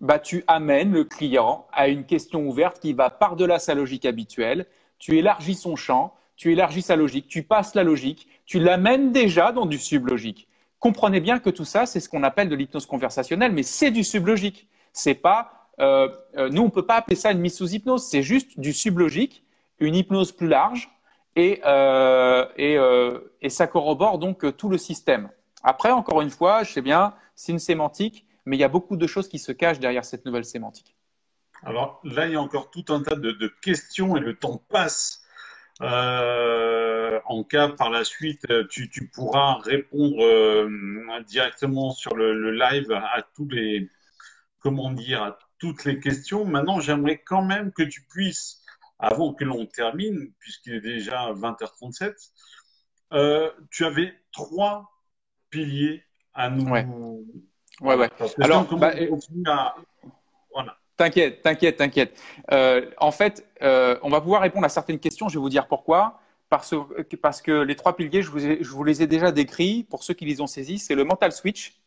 Bah, Tu amènes le client à une question ouverte qui va par-delà sa logique habituelle. Tu élargis son champ, tu élargis sa logique, tu passes la logique, tu l'amènes déjà dans du sublogique. Comprenez bien que tout ça, c'est ce qu'on appelle de l'hypnose conversationnelle, mais c'est du sublogique. C'est pas, euh, euh, nous, on peut pas appeler ça une mise sous hypnose, c'est juste du sublogique, une hypnose plus large, et, euh, et, et ça corrobore donc tout le système. Après, encore une fois, je sais bien, c'est une sémantique, mais il y a beaucoup de choses qui se cachent derrière cette nouvelle sémantique. Alors là, il y a encore tout un tas de, de questions et le temps passe. Euh, en cas par la suite, tu, tu pourras répondre euh, directement sur le, le, live à tous les, comment dire, à toutes les questions. Maintenant, j'aimerais quand même que tu puisses, avant que l'on termine, puisqu'il est déjà 20h37, euh, tu avais trois piliers à nous. Ouais, ouais. ouais. Alors, bah, à... voilà. T'inquiète, t'inquiète, t'inquiète. Euh, en fait, euh, on va pouvoir répondre à certaines questions. Je vais vous dire pourquoi. Parce, parce que les trois piliers, je vous, je vous, les ai déjà décrits. Pour ceux qui les ont saisis, c'est le mental switch.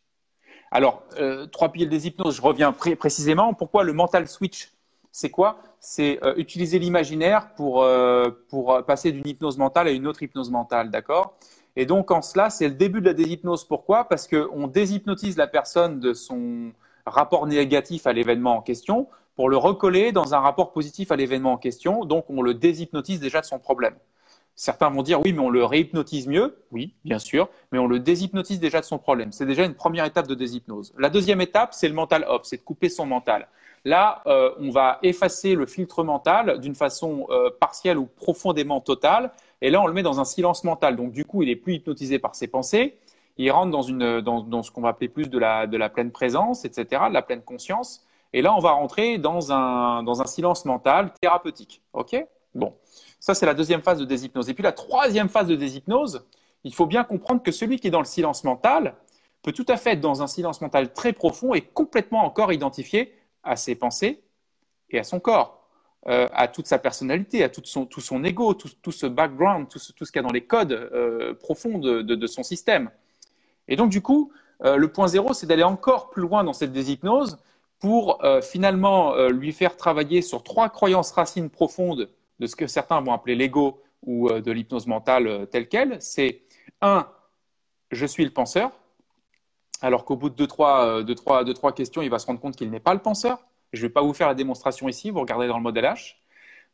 Alors, euh, trois piliers des hypnoses, je reviens précisément. Pourquoi le mental switch? C'est quoi? C'est euh, utiliser l'imaginaire pour, euh, pour passer d'une hypnose mentale à une autre hypnose mentale, d'accord? Et donc, en cela, c'est le début de la déshypnose. Pourquoi? Parce qu'on déshypnotise la personne de son rapport négatif à l'événement en question pour le recoller dans un rapport positif à l'événement en question. Donc, on le déshypnotise déjà de son problème. Certains vont dire oui, mais on le réhypnotise mieux. Oui, bien sûr, mais on le déshypnotise déjà de son problème. C'est déjà une première étape de déshypnose. La deuxième étape, c'est le mental hop, c'est de couper son mental. Là, euh, on va effacer le filtre mental d'une façon euh, partielle ou profondément totale. Et là, on le met dans un silence mental. Donc, du coup, il est plus hypnotisé par ses pensées il rentre dans, une, dans, ce qu'on va appeler plus de la, de la pleine présence, etc., de la pleine conscience. Et là, on va rentrer dans un, dans un silence mental thérapeutique. OK? Bon, ça, c'est la deuxième phase de déshypnose. Et puis la troisième phase de déshypnose, il faut bien comprendre que celui qui est dans le silence mental peut tout à fait être dans un silence mental très profond et complètement encore identifié à ses pensées et à son corps, euh, à toute sa personnalité, à tout son, ego, tout, ce background, tout ce, qu'il y a dans les codes euh, profonds de, son système. Et donc, du coup, euh, le point zéro, c'est d'aller encore plus loin dans cette déshypnose pour finalement lui faire travailler sur trois croyances racines profondes de ce que certains vont appeler l'ego ou de l'hypnose mentale telle qu'elle. C'est un, je suis le penseur. alors qu'au bout de deux trois, deux, trois, deux, trois questions, il va se rendre compte qu'il n'est pas le penseur. Je ne vais pas vous faire la démonstration ici, vous regardez dans le modèle H.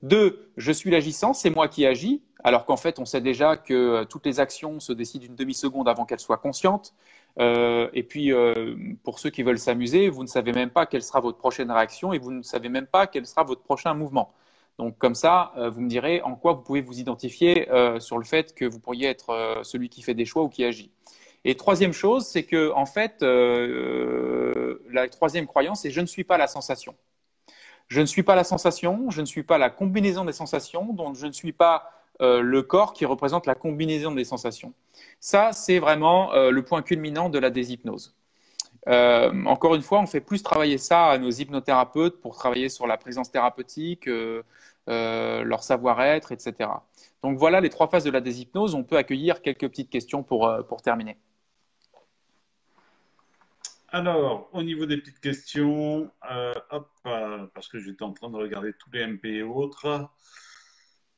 Deux, je suis l'agissant, c'est moi qui agis, alors qu'en fait, on sait déjà que euh, toutes les actions se décident une demi-seconde avant qu'elles soient conscientes. Euh, et puis, euh, pour ceux qui veulent s'amuser, vous ne savez même pas quelle sera votre prochaine réaction et vous ne savez même pas quel sera votre prochain mouvement. Donc, comme ça, vous me direz en quoi vous pouvez vous identifier sur le fait que vous pourriez être celui qui fait des choix ou qui agit. Et troisième chose, c'est que, en fait, la troisième croyance, c'est je ne suis pas la sensation. Je ne suis pas la sensation, je ne suis pas la combinaison des sensations, donc je ne suis pas euh, le corps qui représente la combinaison des sensations. Ça, c'est vraiment euh, le point culminant de la déshypnose. Euh, encore une fois, on fait plus travailler ça à nos hypnothérapeutes pour travailler sur la présence thérapeutique, leur savoir-être, etc. Donc voilà les trois phases de la déshypnose. On peut accueillir quelques petites questions pour terminer. Alors, au niveau des petites questions, euh, hop, euh, parce que j'étais en train de regarder tous les MP et autres.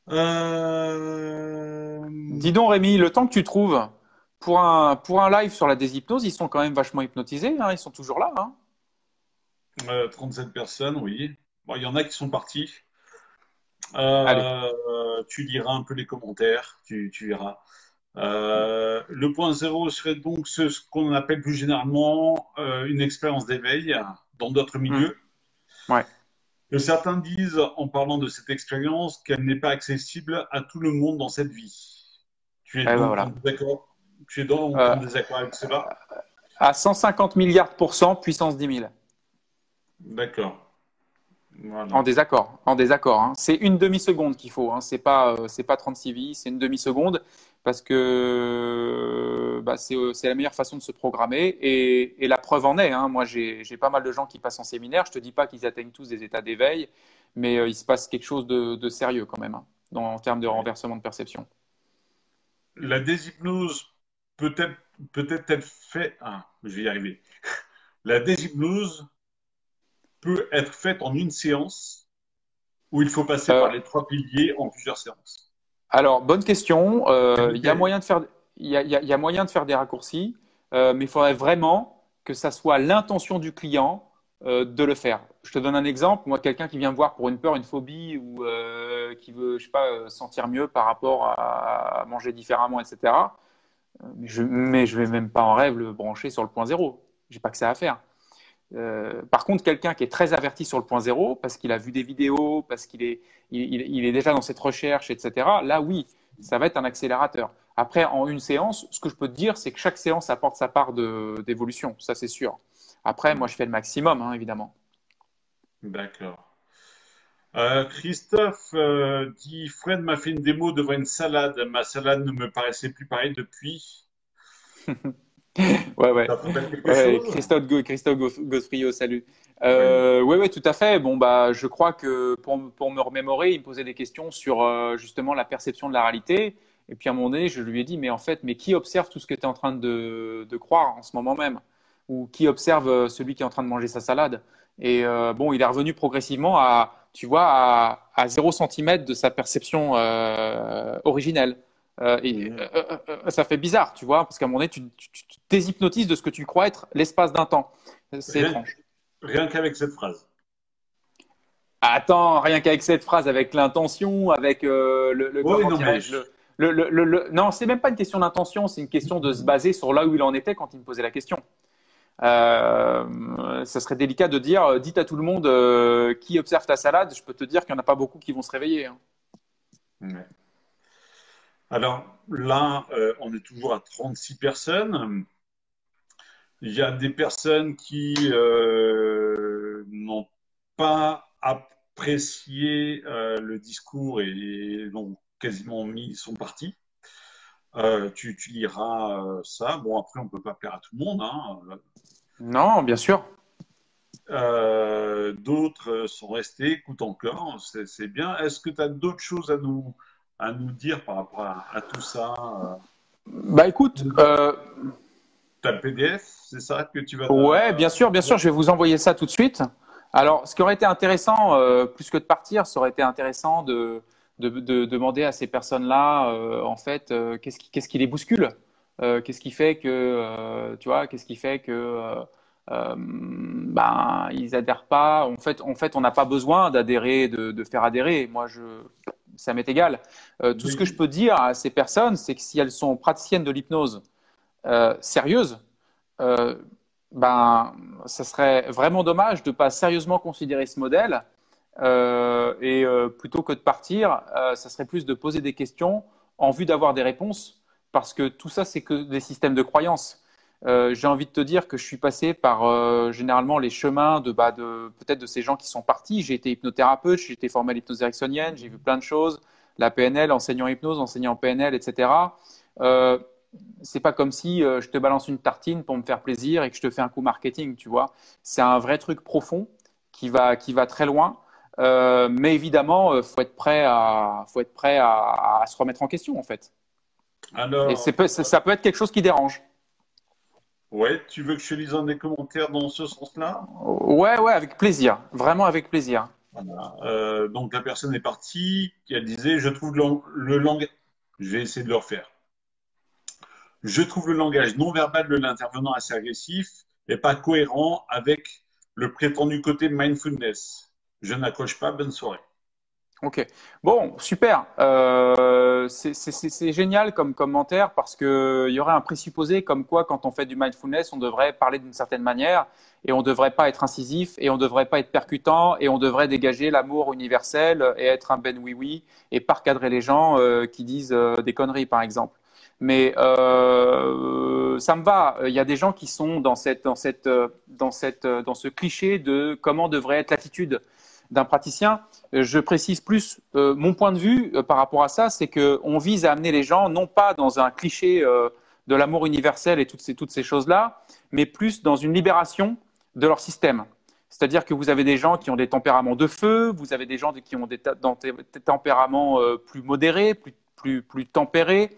Euh, Dis donc, Rémi, le temps que tu trouves pour un, pour un live sur la déshypnose, ils sont quand même vachement hypnotisés, hein, ils sont toujours là. Hein 37 personnes, oui. Bon, il y en a qui sont partis. tu liras un peu les commentaires, tu, tu verras. Euh, le point zéro serait donc ce, qu'on appelle plus généralement euh, une expérience d'éveil dans d'autres mmh. milieux. Ouais. Et certains disent, en parlant de cette expérience, qu'elle n'est pas accessible à tout le monde dans cette vie. Tu es eh ben d'accord Tu es donc en euh, désaccord avec cela? À 150 milliards de pourcents, puissance 10 000. D'accord. En désaccord, en désaccord. Hein. C'est une demi-seconde qu'il faut. Hein. C'est pas, c'est pas 36 vies, c'est une demi-seconde parce que bah, euh, c'est la meilleure façon de se programmer. Et, la preuve en est, hein, moi j'ai pas mal de gens qui passent en séminaire, je ne te dis pas qu'ils atteignent tous des états d'éveil, mais euh, il se passe quelque chose de, sérieux quand même, hein, en termes de renversement de perception. La déshypnose peut-être peut être faite, ah, je vais y arriver. La déshypnose peut être faite en une séance ou il faut passer euh, par les trois piliers en plusieurs séances? Alors, bonne question. Euh, il y, a moyen de faire, il y, a, moyen de faire des raccourcis, euh, mais il faudrait vraiment que ça soit l'intention du client euh, de le faire. Je te donne un exemple. Moi, quelqu'un qui vient me voir pour une peur, une phobie ou qui veut, je sais pas, sentir mieux par rapport à, manger différemment, etc. Mais je, mais je vais même pas en rêve le brancher sur le point zéro. J'ai pas que ça à faire. Euh, par contre, quelqu'un qui est très averti sur le point zéro, parce qu'il a vu des vidéos, parce qu'il est, il, est déjà dans cette recherche, etc., là, oui, ça va être un accélérateur. Après, en une séance, ce que je peux te dire, c'est que chaque séance apporte sa part d'évolution, ça c'est sûr. Après, moi, je fais le maximum, hein, évidemment. D'accord. Euh, Christophe euh, dit Fred m'a fait une démo devant une salade. Ma salade ne me paraissait plus pareille depuis. ouais, ouais. Christophe, Christophe Godfrio, salut. Euh, ouais, ouais, tout à fait. Bon, bah, je crois que pour, pour me remémorer, il me posait des questions sur euh, justement la perception de la réalité. Et puis à un moment donné, je lui ai dit, mais en fait, mais qui observe tout ce que tu es en train de, de, croire en ce moment même? Ou qui observe euh, celui qui est en train de manger sa salade? Et euh, bon, il est revenu progressivement à, tu vois, à, à 0 cm de sa perception originelle. Euh, et, euh, euh, ça fait bizarre, tu vois, parce qu'à un moment donné, tu, tu, tu déshypnotises de ce que tu crois être l'espace d'un temps. C'est étrange. Rien qu'avec cette phrase. Attends, rien qu'avec cette phrase, avec l'intention, avec le, le, non, le, non, c'est même pas une question d'intention, c'est une question de se baser sur là où il en était quand il me posait la question. Ça serait délicat de dire, dites à tout le monde qui observe ta salade. Je peux te dire qu'il n'y en a pas beaucoup qui vont se réveiller. Hein. Ouais. Alors là, euh, on est toujours à 36 personnes. Il y a des personnes qui euh, n'ont pas apprécié euh, le discours et donc quasiment mis son parti. Tu, liras ça. Bon, après, on ne peut pas plaire à tout le monde. Hein. Non, bien sûr. D'autres sont restés, écoutent encore, c'est bien. Est-ce que tu as d'autres choses à nous, à nous dire par rapport à, tout ça euh? Bah écoute. Euh... Tu as le PDF, c'est ça que tu vas. Ouais, bien sûr, bien sûr, je vais vous envoyer ça tout de suite. Alors, ce qui aurait été intéressant, euh, plus que de partir, ça aurait été intéressant de, de, demander à ces personnes-là, euh, en fait, qu'est-ce qui, qui, les bouscule qu'est-ce qui fait que, tu vois, qu'est-ce qui fait que euh, ben, ils adhèrent pas. En fait, en fait on n'a pas besoin d'adhérer, de, faire adhérer. Moi, je, ça m'est égal. Euh, tout ce que je peux dire à ces personnes, c'est que si elles sont praticiennes de l'hypnose euh, sérieuses, ben, ça serait vraiment dommage de ne pas sérieusement considérer ce modèle. et plutôt que de partir, ça serait plus de poser des questions en vue d'avoir des réponses, parce que tout ça, c'est que des systèmes de croyances. Euh, j'ai envie de te dire que je suis passé par euh, généralement les chemins de, bah, de peut-être de ces gens qui sont partis. J'ai été hypnothérapeute, j'ai été formé à l'hypnose ericksonienne, j'ai vu plein de choses, la PNL, enseignant hypnose, enseignant PNL, etc. Euh, c'est pas comme si euh, je te balance une tartine pour me faire plaisir et que je te fais un coup marketing, tu vois. C'est un vrai truc profond qui va, qui va très loin. mais évidemment, faut être prêt à, faut être prêt à, à, se remettre en question, en fait. Alors... Et ça peut être quelque chose qui dérange. Ouais, tu veux que je lise un des commentaires dans ce sens-là? Ouais, ouais, avec plaisir. Vraiment avec plaisir. Euh, donc la personne est partie, elle disait Je trouve le, langage. Je vais essayer de le refaire. Je trouve le langage non verbal de l'intervenant assez agressif et pas cohérent avec le prétendu côté mindfulness. Je n'accroche pas. Bonne soirée. Ok. Bon, super. Euh, c'est génial comme commentaire parce qu'il y aurait un présupposé comme quoi, quand on fait du mindfulness, on devrait parler d'une certaine manière et on ne devrait pas être incisif et on ne devrait pas être percutant et on devrait dégager l'amour universel et être un ben oui oui et pas recadrer les gens euh, qui disent euh, des conneries, par exemple. Mais euh, ça me va. Il y a des gens qui sont dans, cette, dans, cette, dans, cette, dans ce cliché de comment devrait être l'attitude d'un praticien. Je précise plus euh, mon point de vue euh, par rapport à ça, c'est qu'on vise à amener les gens non pas dans un cliché euh, de l'amour universel et toutes ces, toutes ces choses-là, mais plus dans une libération de leur système. C'est-à-dire que vous avez des gens qui ont des tempéraments de feu, vous avez des gens qui ont des, tempéraments plus modérés, plus, plus, plus tempérés,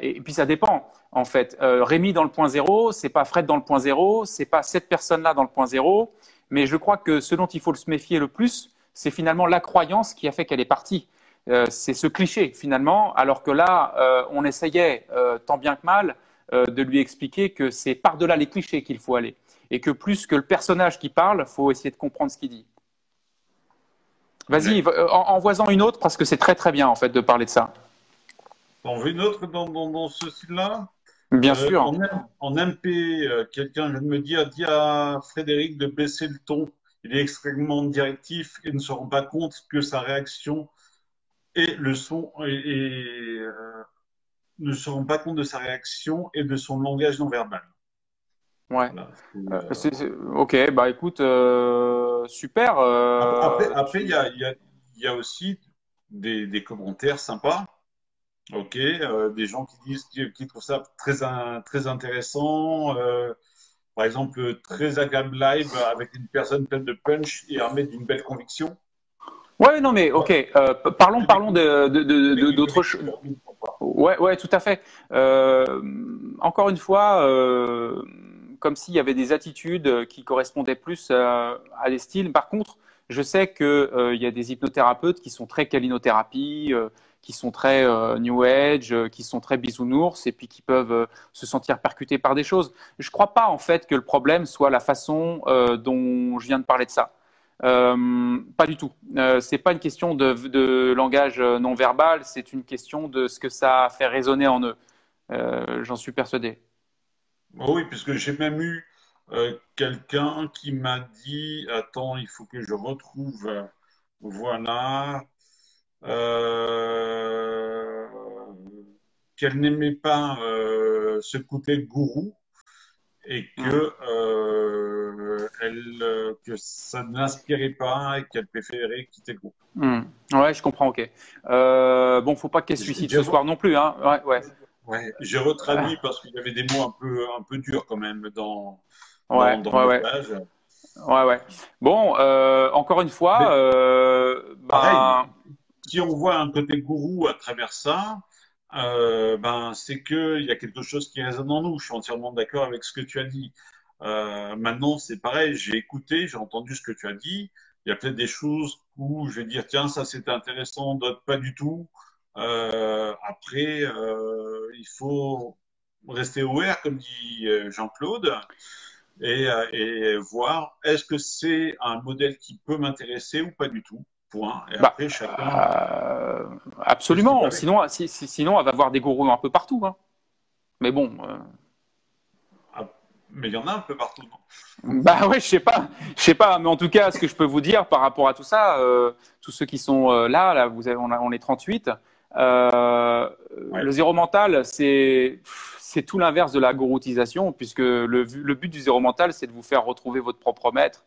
et, puis ça dépend en fait. Rémi dans le point zéro, c'est pas Fred dans le point zéro, c'est pas cette personne-là dans le point zéro, mais je crois que ce dont il faut se méfier le plus, c'est finalement la croyance qui a fait qu'elle est partie. Euh, c'est ce cliché finalement, alors que là, euh, on essayait euh, tant bien que mal de lui expliquer que c'est par-delà les clichés qu'il faut aller, et que plus que le personnage qui parle, faut essayer de comprendre ce qu'il dit. Vas-y, envoie-en une autre parce que c'est très très bien en fait de parler de ça. On veut une autre dans, dans ce style-là? Bien euh, sûr. En, MP, euh, quelqu'un vient de me dire, dit à Frédéric de baisser le ton. Il est extrêmement directif et ne se rend pas compte que sa réaction et le son et, euh, ne se rend pas compte de sa réaction et de son langage non verbal. Ouais. ok, bah écoute, super. Après, il y a, y, y a, aussi des, des commentaires sympas. Ok, euh, des gens qui disent qui trouvent ça très très intéressant. Euh, par exemple, très agréable live avec une personne pleine de punch et armée d'une belle conviction. Ouais, non, mais ok. Euh, parlons, parlons de d'autres choses. Ouais, ouais, tout à fait. encore une fois, comme s'il y avait des attitudes qui correspondaient plus à, des styles. Par contre, je sais qu'il y a des hypnothérapeutes qui sont très calinothérapie qui sont très euh, New Age, euh, qui sont très bisounours et puis qui peuvent euh, se sentir percutés par des choses. Je ne crois pas en fait que le problème soit la façon dont je viens de parler de ça. pas du tout. c'est pas une question de, de langage non verbal, c'est une question de ce que ça fait résonner en eux. J'en suis persuadé. Oui, puisque j'ai même eu quelqu'un qui m'a dit Attends, il faut que je retrouve. Voilà. Euh, qu'elle n'aimait pas euh, ce côté gourou et que, mm. euh, elle, que ça ne l'inspirait pas et qu'elle préférait quitter le groupe. Mm. Ouais, je comprends, ok. Euh, bon, faut pas qu'elle se suicide ce soir non plus, hein. Ouais, ouais. ouais j'ai retraduit parce qu'il y avait des mots un peu, un peu durs quand même dans, ouais, dans, ouais, ouais. Ouais, ouais. Bon, encore une fois, ben, si on voit un côté gourou à travers ça, euh, ben, c'est qu'il y a quelque chose qui résonne en nous. Je suis entièrement d'accord avec ce que tu as dit. Euh, maintenant, c'est pareil, j'ai écouté, j'ai entendu ce que tu as dit. Il y a peut-être des choses où je vais dire, tiens, ça c'était intéressant, d'autres pas du tout. Euh, après, il faut, rester ouvert, comme dit Jean-Claude, et, et, voir est-ce que c'est un modèle qui peut m'intéresser ou pas du tout? Point. Et bah, chacun. absolument. Sinon, sinon, elle va avoir des gourous un peu partout. Hein. Mais bon. Mais il y en a un peu partout, Bah ouais, je sais pas, je sais pas, mais en tout cas, ce que je peux vous dire par rapport à tout ça, euh, tous ceux qui sont euh, là, là, vous avez, on, a, on est 38. Euh, Le zéro mental, c'est c'est tout l'inverse de la gouroutisation, puisque le, le but du zéro mental, c'est de vous faire retrouver votre propre maître.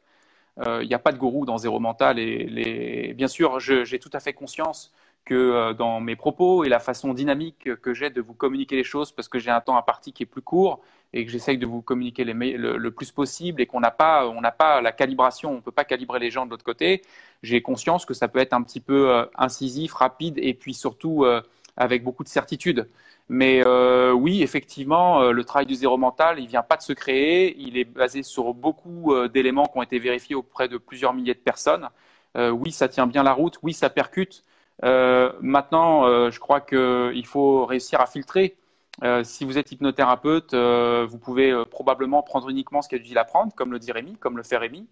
Euh, il n'y a pas de gourou dans zéro mental, et bien sûr, j'ai tout à fait conscience que euh, dans mes propos et la façon dynamique que j'ai de vous communiquer les choses, parce que j'ai un temps imparti qui est plus court et que j'essaye de vous communiquer le, plus possible et qu'on n'a pas, pas la calibration, on ne peut pas calibrer les gens de l'autre côté. J'ai conscience que ça peut être un petit peu euh, incisif, rapide et puis surtout euh, avec beaucoup de certitude. Mais oui, effectivement, le travail du zéro mental, il vient pas de se créer. Il est basé sur beaucoup d'éléments qui ont été vérifiés auprès de plusieurs milliers de personnes. oui, ça tient bien la route. Oui, ça percute. Euh, maintenant, euh, je crois qu'il faut réussir à filtrer. Euh, si vous êtes hypnothérapeute, vous pouvez probablement prendre uniquement ce qui est utile à prendre, comme le dit Rémi, comme le fait Rémi.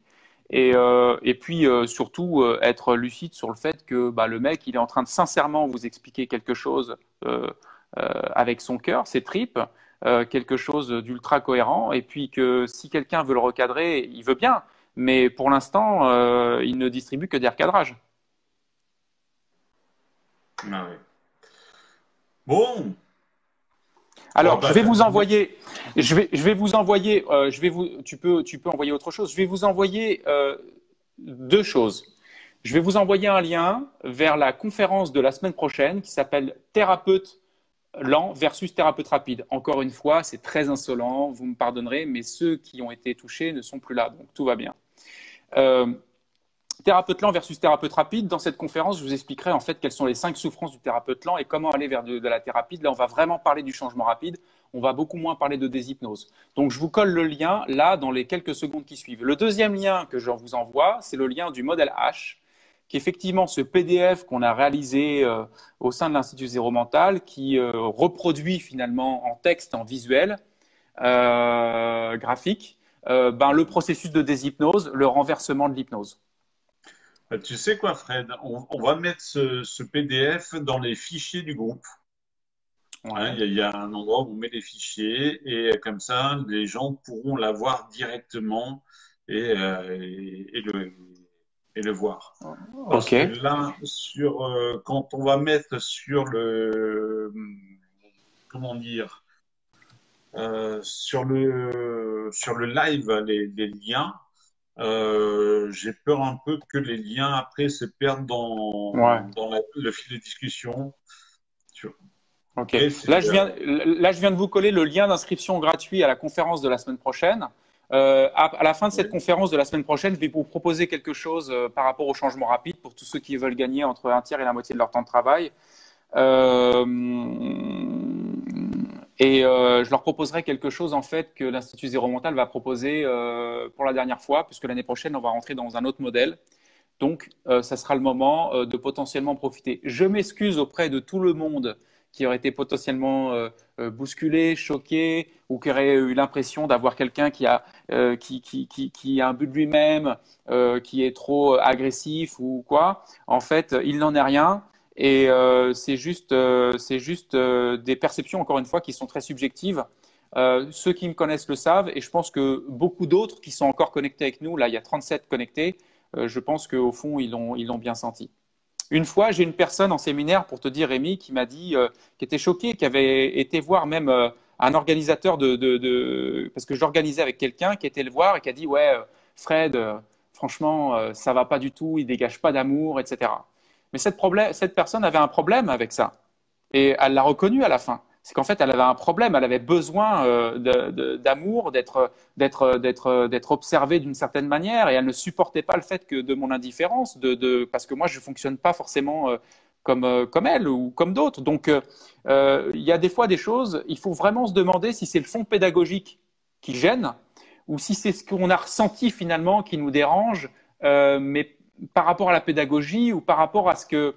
Et, et puis surtout être lucide sur le fait que bah, le mec, il est en train de sincèrement vous expliquer quelque chose avec son cœur, ses tripes, quelque chose d'ultra cohérent. Et puis que si quelqu'un veut le recadrer, il veut bien. Mais pour l'instant, il ne distribue que des recadrages. Ah bon. Alors, je vais vous envoyer, je vais, je vais vous envoyer, euh, je vais vous, tu peux, tu peux envoyer autre chose. Je vais vous envoyer euh, deux choses. Je vais vous envoyer un lien vers la conférence de la semaine prochaine qui s'appelle Thérapeute lent versus thérapeute rapide. Encore une fois, c'est très insolent, vous me pardonnerez, mais ceux qui ont été touchés ne sont plus là, donc tout va bien. Euh, Thérapeute lent versus thérapeute rapide. Dans cette conférence, je vous expliquerai en fait quelles sont les cinq souffrances du thérapeute lent et comment aller vers de, la thérapie. Là, on va vraiment parler du changement rapide. On va beaucoup moins parler de déshypnose. Donc, je vous colle le lien là dans les quelques secondes qui suivent. Le deuxième lien que je vous envoie, c'est le lien du modèle H, qui est effectivement ce PDF qu'on a réalisé euh, au sein de l'Institut Zéro Mental, qui euh, reproduit finalement en texte, en visuel, euh, graphique, ben, le processus de déshypnose, le renversement de l'hypnose. Tu sais quoi, Fred? On, va mettre ce, PDF dans les fichiers du groupe. Hein, il y, a un endroit où on met les fichiers et comme ça, les gens pourront l'avoir directement et, le, voir. ok. là, sur, euh, quand on va mettre sur le. Comment dire euh, sur, le, sur le live les liens, euh, j'ai peur un peu que les liens après se perdent dans, dans le fil de discussion. Ok. Là je, viens, là, je viens de vous coller le lien d'inscription gratuit à la conférence de la semaine prochaine. Euh, à, la fin de cette conférence de la semaine prochaine, je vais vous proposer quelque chose euh, par rapport au changement rapide pour tous ceux qui veulent gagner entre un tiers et la moitié de leur temps de travail. Euh, et euh, je leur proposerai quelque chose en fait que l'Institut Zéro Mental va proposer pour la dernière fois, puisque l'année prochaine, on va rentrer dans un autre modèle. Donc, ça sera le moment de potentiellement profiter. Je m'excuse auprès de tout le monde qui aurait été potentiellement euh, euh, bousculé, choqué, ou qui aurait eu l'impression d'avoir quelqu'un qui a qui, qui, a un but de lui-même, qui est trop agressif ou quoi. En fait, il n'en est rien. Et euh, c'est juste, euh, c'est juste euh, des perceptions, encore une fois, qui sont très subjectives. ceux qui me connaissent le savent, et je pense que beaucoup d'autres qui sont encore connectés avec nous, là, il y a 37 connectés, je pense qu'au fond, ils l'ont bien senti. Une fois, j'ai une personne en séminaire, pour te dire, Rémi, qui m'a dit, qui était choqué, qui avait été voir même un organisateur de, parce que j'organisais avec quelqu'un qui était le voir et qui a dit, ouais, Fred, franchement, ça va pas du tout, il dégage pas d'amour, etc. Mais cette, cette personne avait un problème avec ça. Et elle l'a reconnu à la fin. C'est qu'en fait, elle avait un problème, elle avait besoin euh, d'amour, d'être, observée d'une certaine manière, et elle ne supportait pas le fait que de mon indifférence, parce que moi, je ne fonctionne pas forcément euh, euh, comme elle ou comme d'autres. Donc, il y a des fois des choses, il faut vraiment se demander si c'est le fond pédagogique qui gêne, ou si c'est ce qu'on a ressenti finalement qui nous dérange, mais par rapport à la pédagogie ou par rapport à ce que,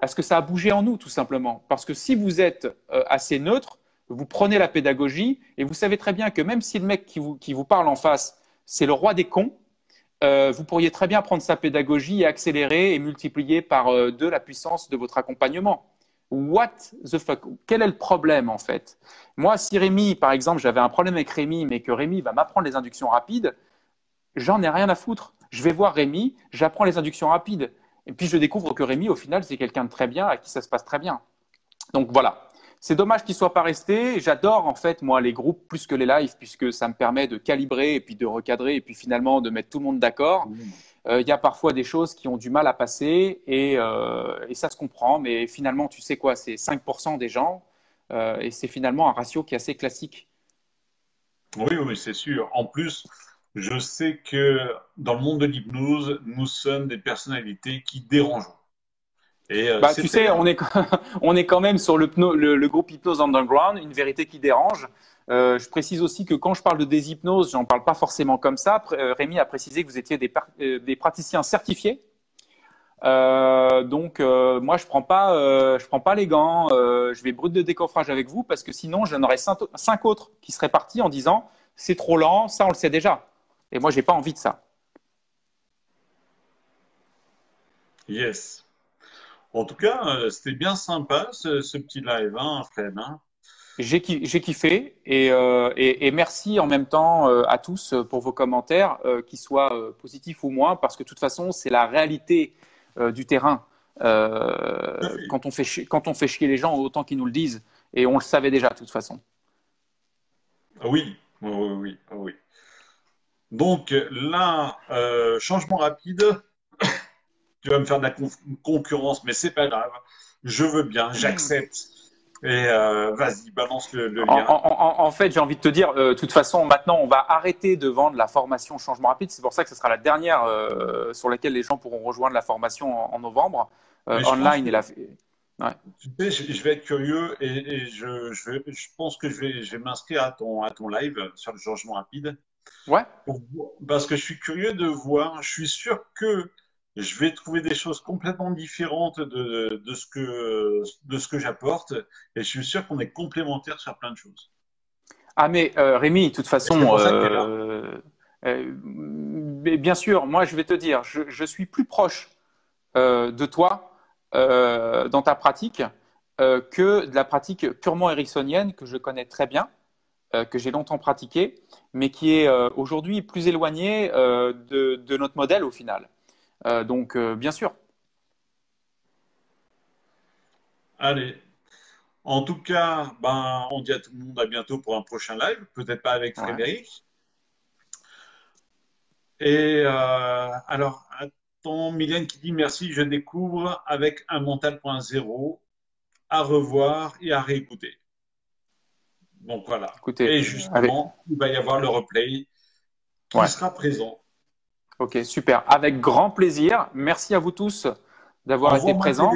à ce que ça a bougé en nous, tout simplement. Parce que si vous êtes euh, assez neutre, vous prenez la pédagogie et vous savez très bien que même si le mec qui vous, qui vous parle en face, c'est le roi des cons, euh, vous pourriez très bien prendre sa pédagogie et accélérer et multiplier par euh, deux la puissance de votre accompagnement. What the fuck? Quel est le problème en fait? Moi, si Rémi, par exemple, j'avais un problème avec Rémi, mais que Rémi va m'apprendre les inductions rapides, j'en ai rien à foutre. Je vais voir Rémi, j'apprends les inductions rapides. Et puis je découvre que Rémi, au final, c'est quelqu'un de très bien, à qui ça se passe très bien. Donc voilà. C'est dommage qu'il ne soit pas resté. J'adore en fait moi les groupes plus que les lives puisque ça me permet de calibrer et puis de recadrer et puis finalement de mettre tout le monde d'accord. Mmh. Euh, il y a parfois des choses qui ont du mal à passer et, euh, et ça se comprend, mais finalement tu sais quoi, c'est 5% des gens euh, et c'est finalement un ratio qui est assez classique. Oui, oui, c'est sûr. En plus, je sais que dans le monde de l'hypnose, nous sommes des personnalités qui dérangent. Euh, bah, tu sais, on est, on est quand même sur le, le, groupe Hypnose Underground, une vérité qui dérange. Euh, je précise aussi que quand je parle de déshypnose, j'en parle pas forcément comme ça. Euh, Rémi a précisé que vous étiez des, des praticiens certifiés. donc moi je prends pas je prends pas les gants, je vais brut de décoffrage avec vous parce que sinon j'en aurais cinq, cinq, autres qui seraient partis en disant c'est trop lent, ça on le sait déjà. Et moi j'ai pas envie de ça. Yes. En tout cas, euh, c'était bien sympa ce, petit live, hein, Fred. Hein. j'ai kiffé euh, et, et, merci en même temps euh, à tous pour vos commentaires, qu'ils soient positifs ou moins, parce que de toute façon, c'est la réalité du terrain. quand, on fait chier, quand on fait chier les gens, autant qu'ils nous le disent, et on le savait déjà de toute façon. Ah oui. Donc là, changement rapide tu vas me faire de la concurrence, mais c'est pas grave. Je veux bien, j'accepte. Et euh, vas-y, balance le, lien. En, fait, j'ai envie de te dire, euh, de toute façon, maintenant, on va arrêter de vendre la formation changement rapide. C'est pour ça que ce sera la dernière euh, sur laquelle les gens pourront rejoindre la formation en, novembre, online et la. Ouais. Tu sais, je, vais être curieux et, je, je, vais, je, pense que je vais, m'inscrire à ton, à ton live sur le changement rapide. Ouais. parce que je suis curieux de voir. Je suis sûr que je vais trouver des choses complètement différentes de, de ce que, de ce que j'apporte. Et je suis sûr qu'on est complémentaires sur plein de choses. Ah, mais euh, Rémi, de toute façon, euh, euh, bien sûr, moi, je vais te dire, je, je suis plus proche de toi dans ta pratique que de la pratique purement ericksonienne que je connais très bien, que j'ai longtemps pratiquée, mais qui est aujourd'hui plus éloignée de, de, notre modèle au final. Euh, donc, euh, bien sûr. Allez. En tout cas, ben, on dit à tout le monde à bientôt pour un prochain live. Peut-être pas avec Frédéric. Et euh, alors, attends, Mylène qui dit merci, je découvre avec un mental.0 à revoir et à réécouter. Donc voilà. Écoutez, et justement, il va y avoir le replay qui sera présent Ok, super. Avec grand plaisir. Merci à vous tous d'avoir été présents.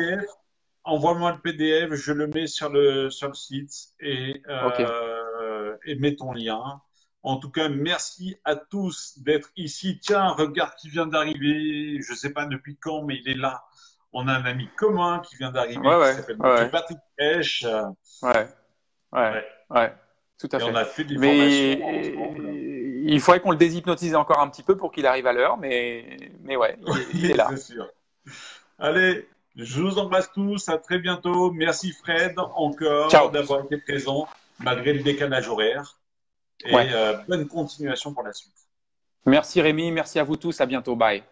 Envoie-moi le PDF, je le mets sur le, sur le site et, euh, et mets ton lien. En tout cas, merci à tous d'être ici. Tiens, regarde qui vient d'arriver. Je ne sais pas depuis quand, mais il est là. On a un ami commun qui vient d'arriver, ouais, qui s'appelle ouais. Patrick Pêche. Ouais. ouais, ouais, tout à fait. on a mais... formations il faudrait qu'on le déshypnotise encore un petit peu pour qu'il arrive à l'heure, mais, mais ouais, il, est là. Sûr. Allez, je vous embrasse tous. À très bientôt. Merci Fred encore d'avoir été présent malgré le décalage horaire. Et euh, bonne continuation pour la suite. Merci Rémi, merci à vous tous. À bientôt. Bye.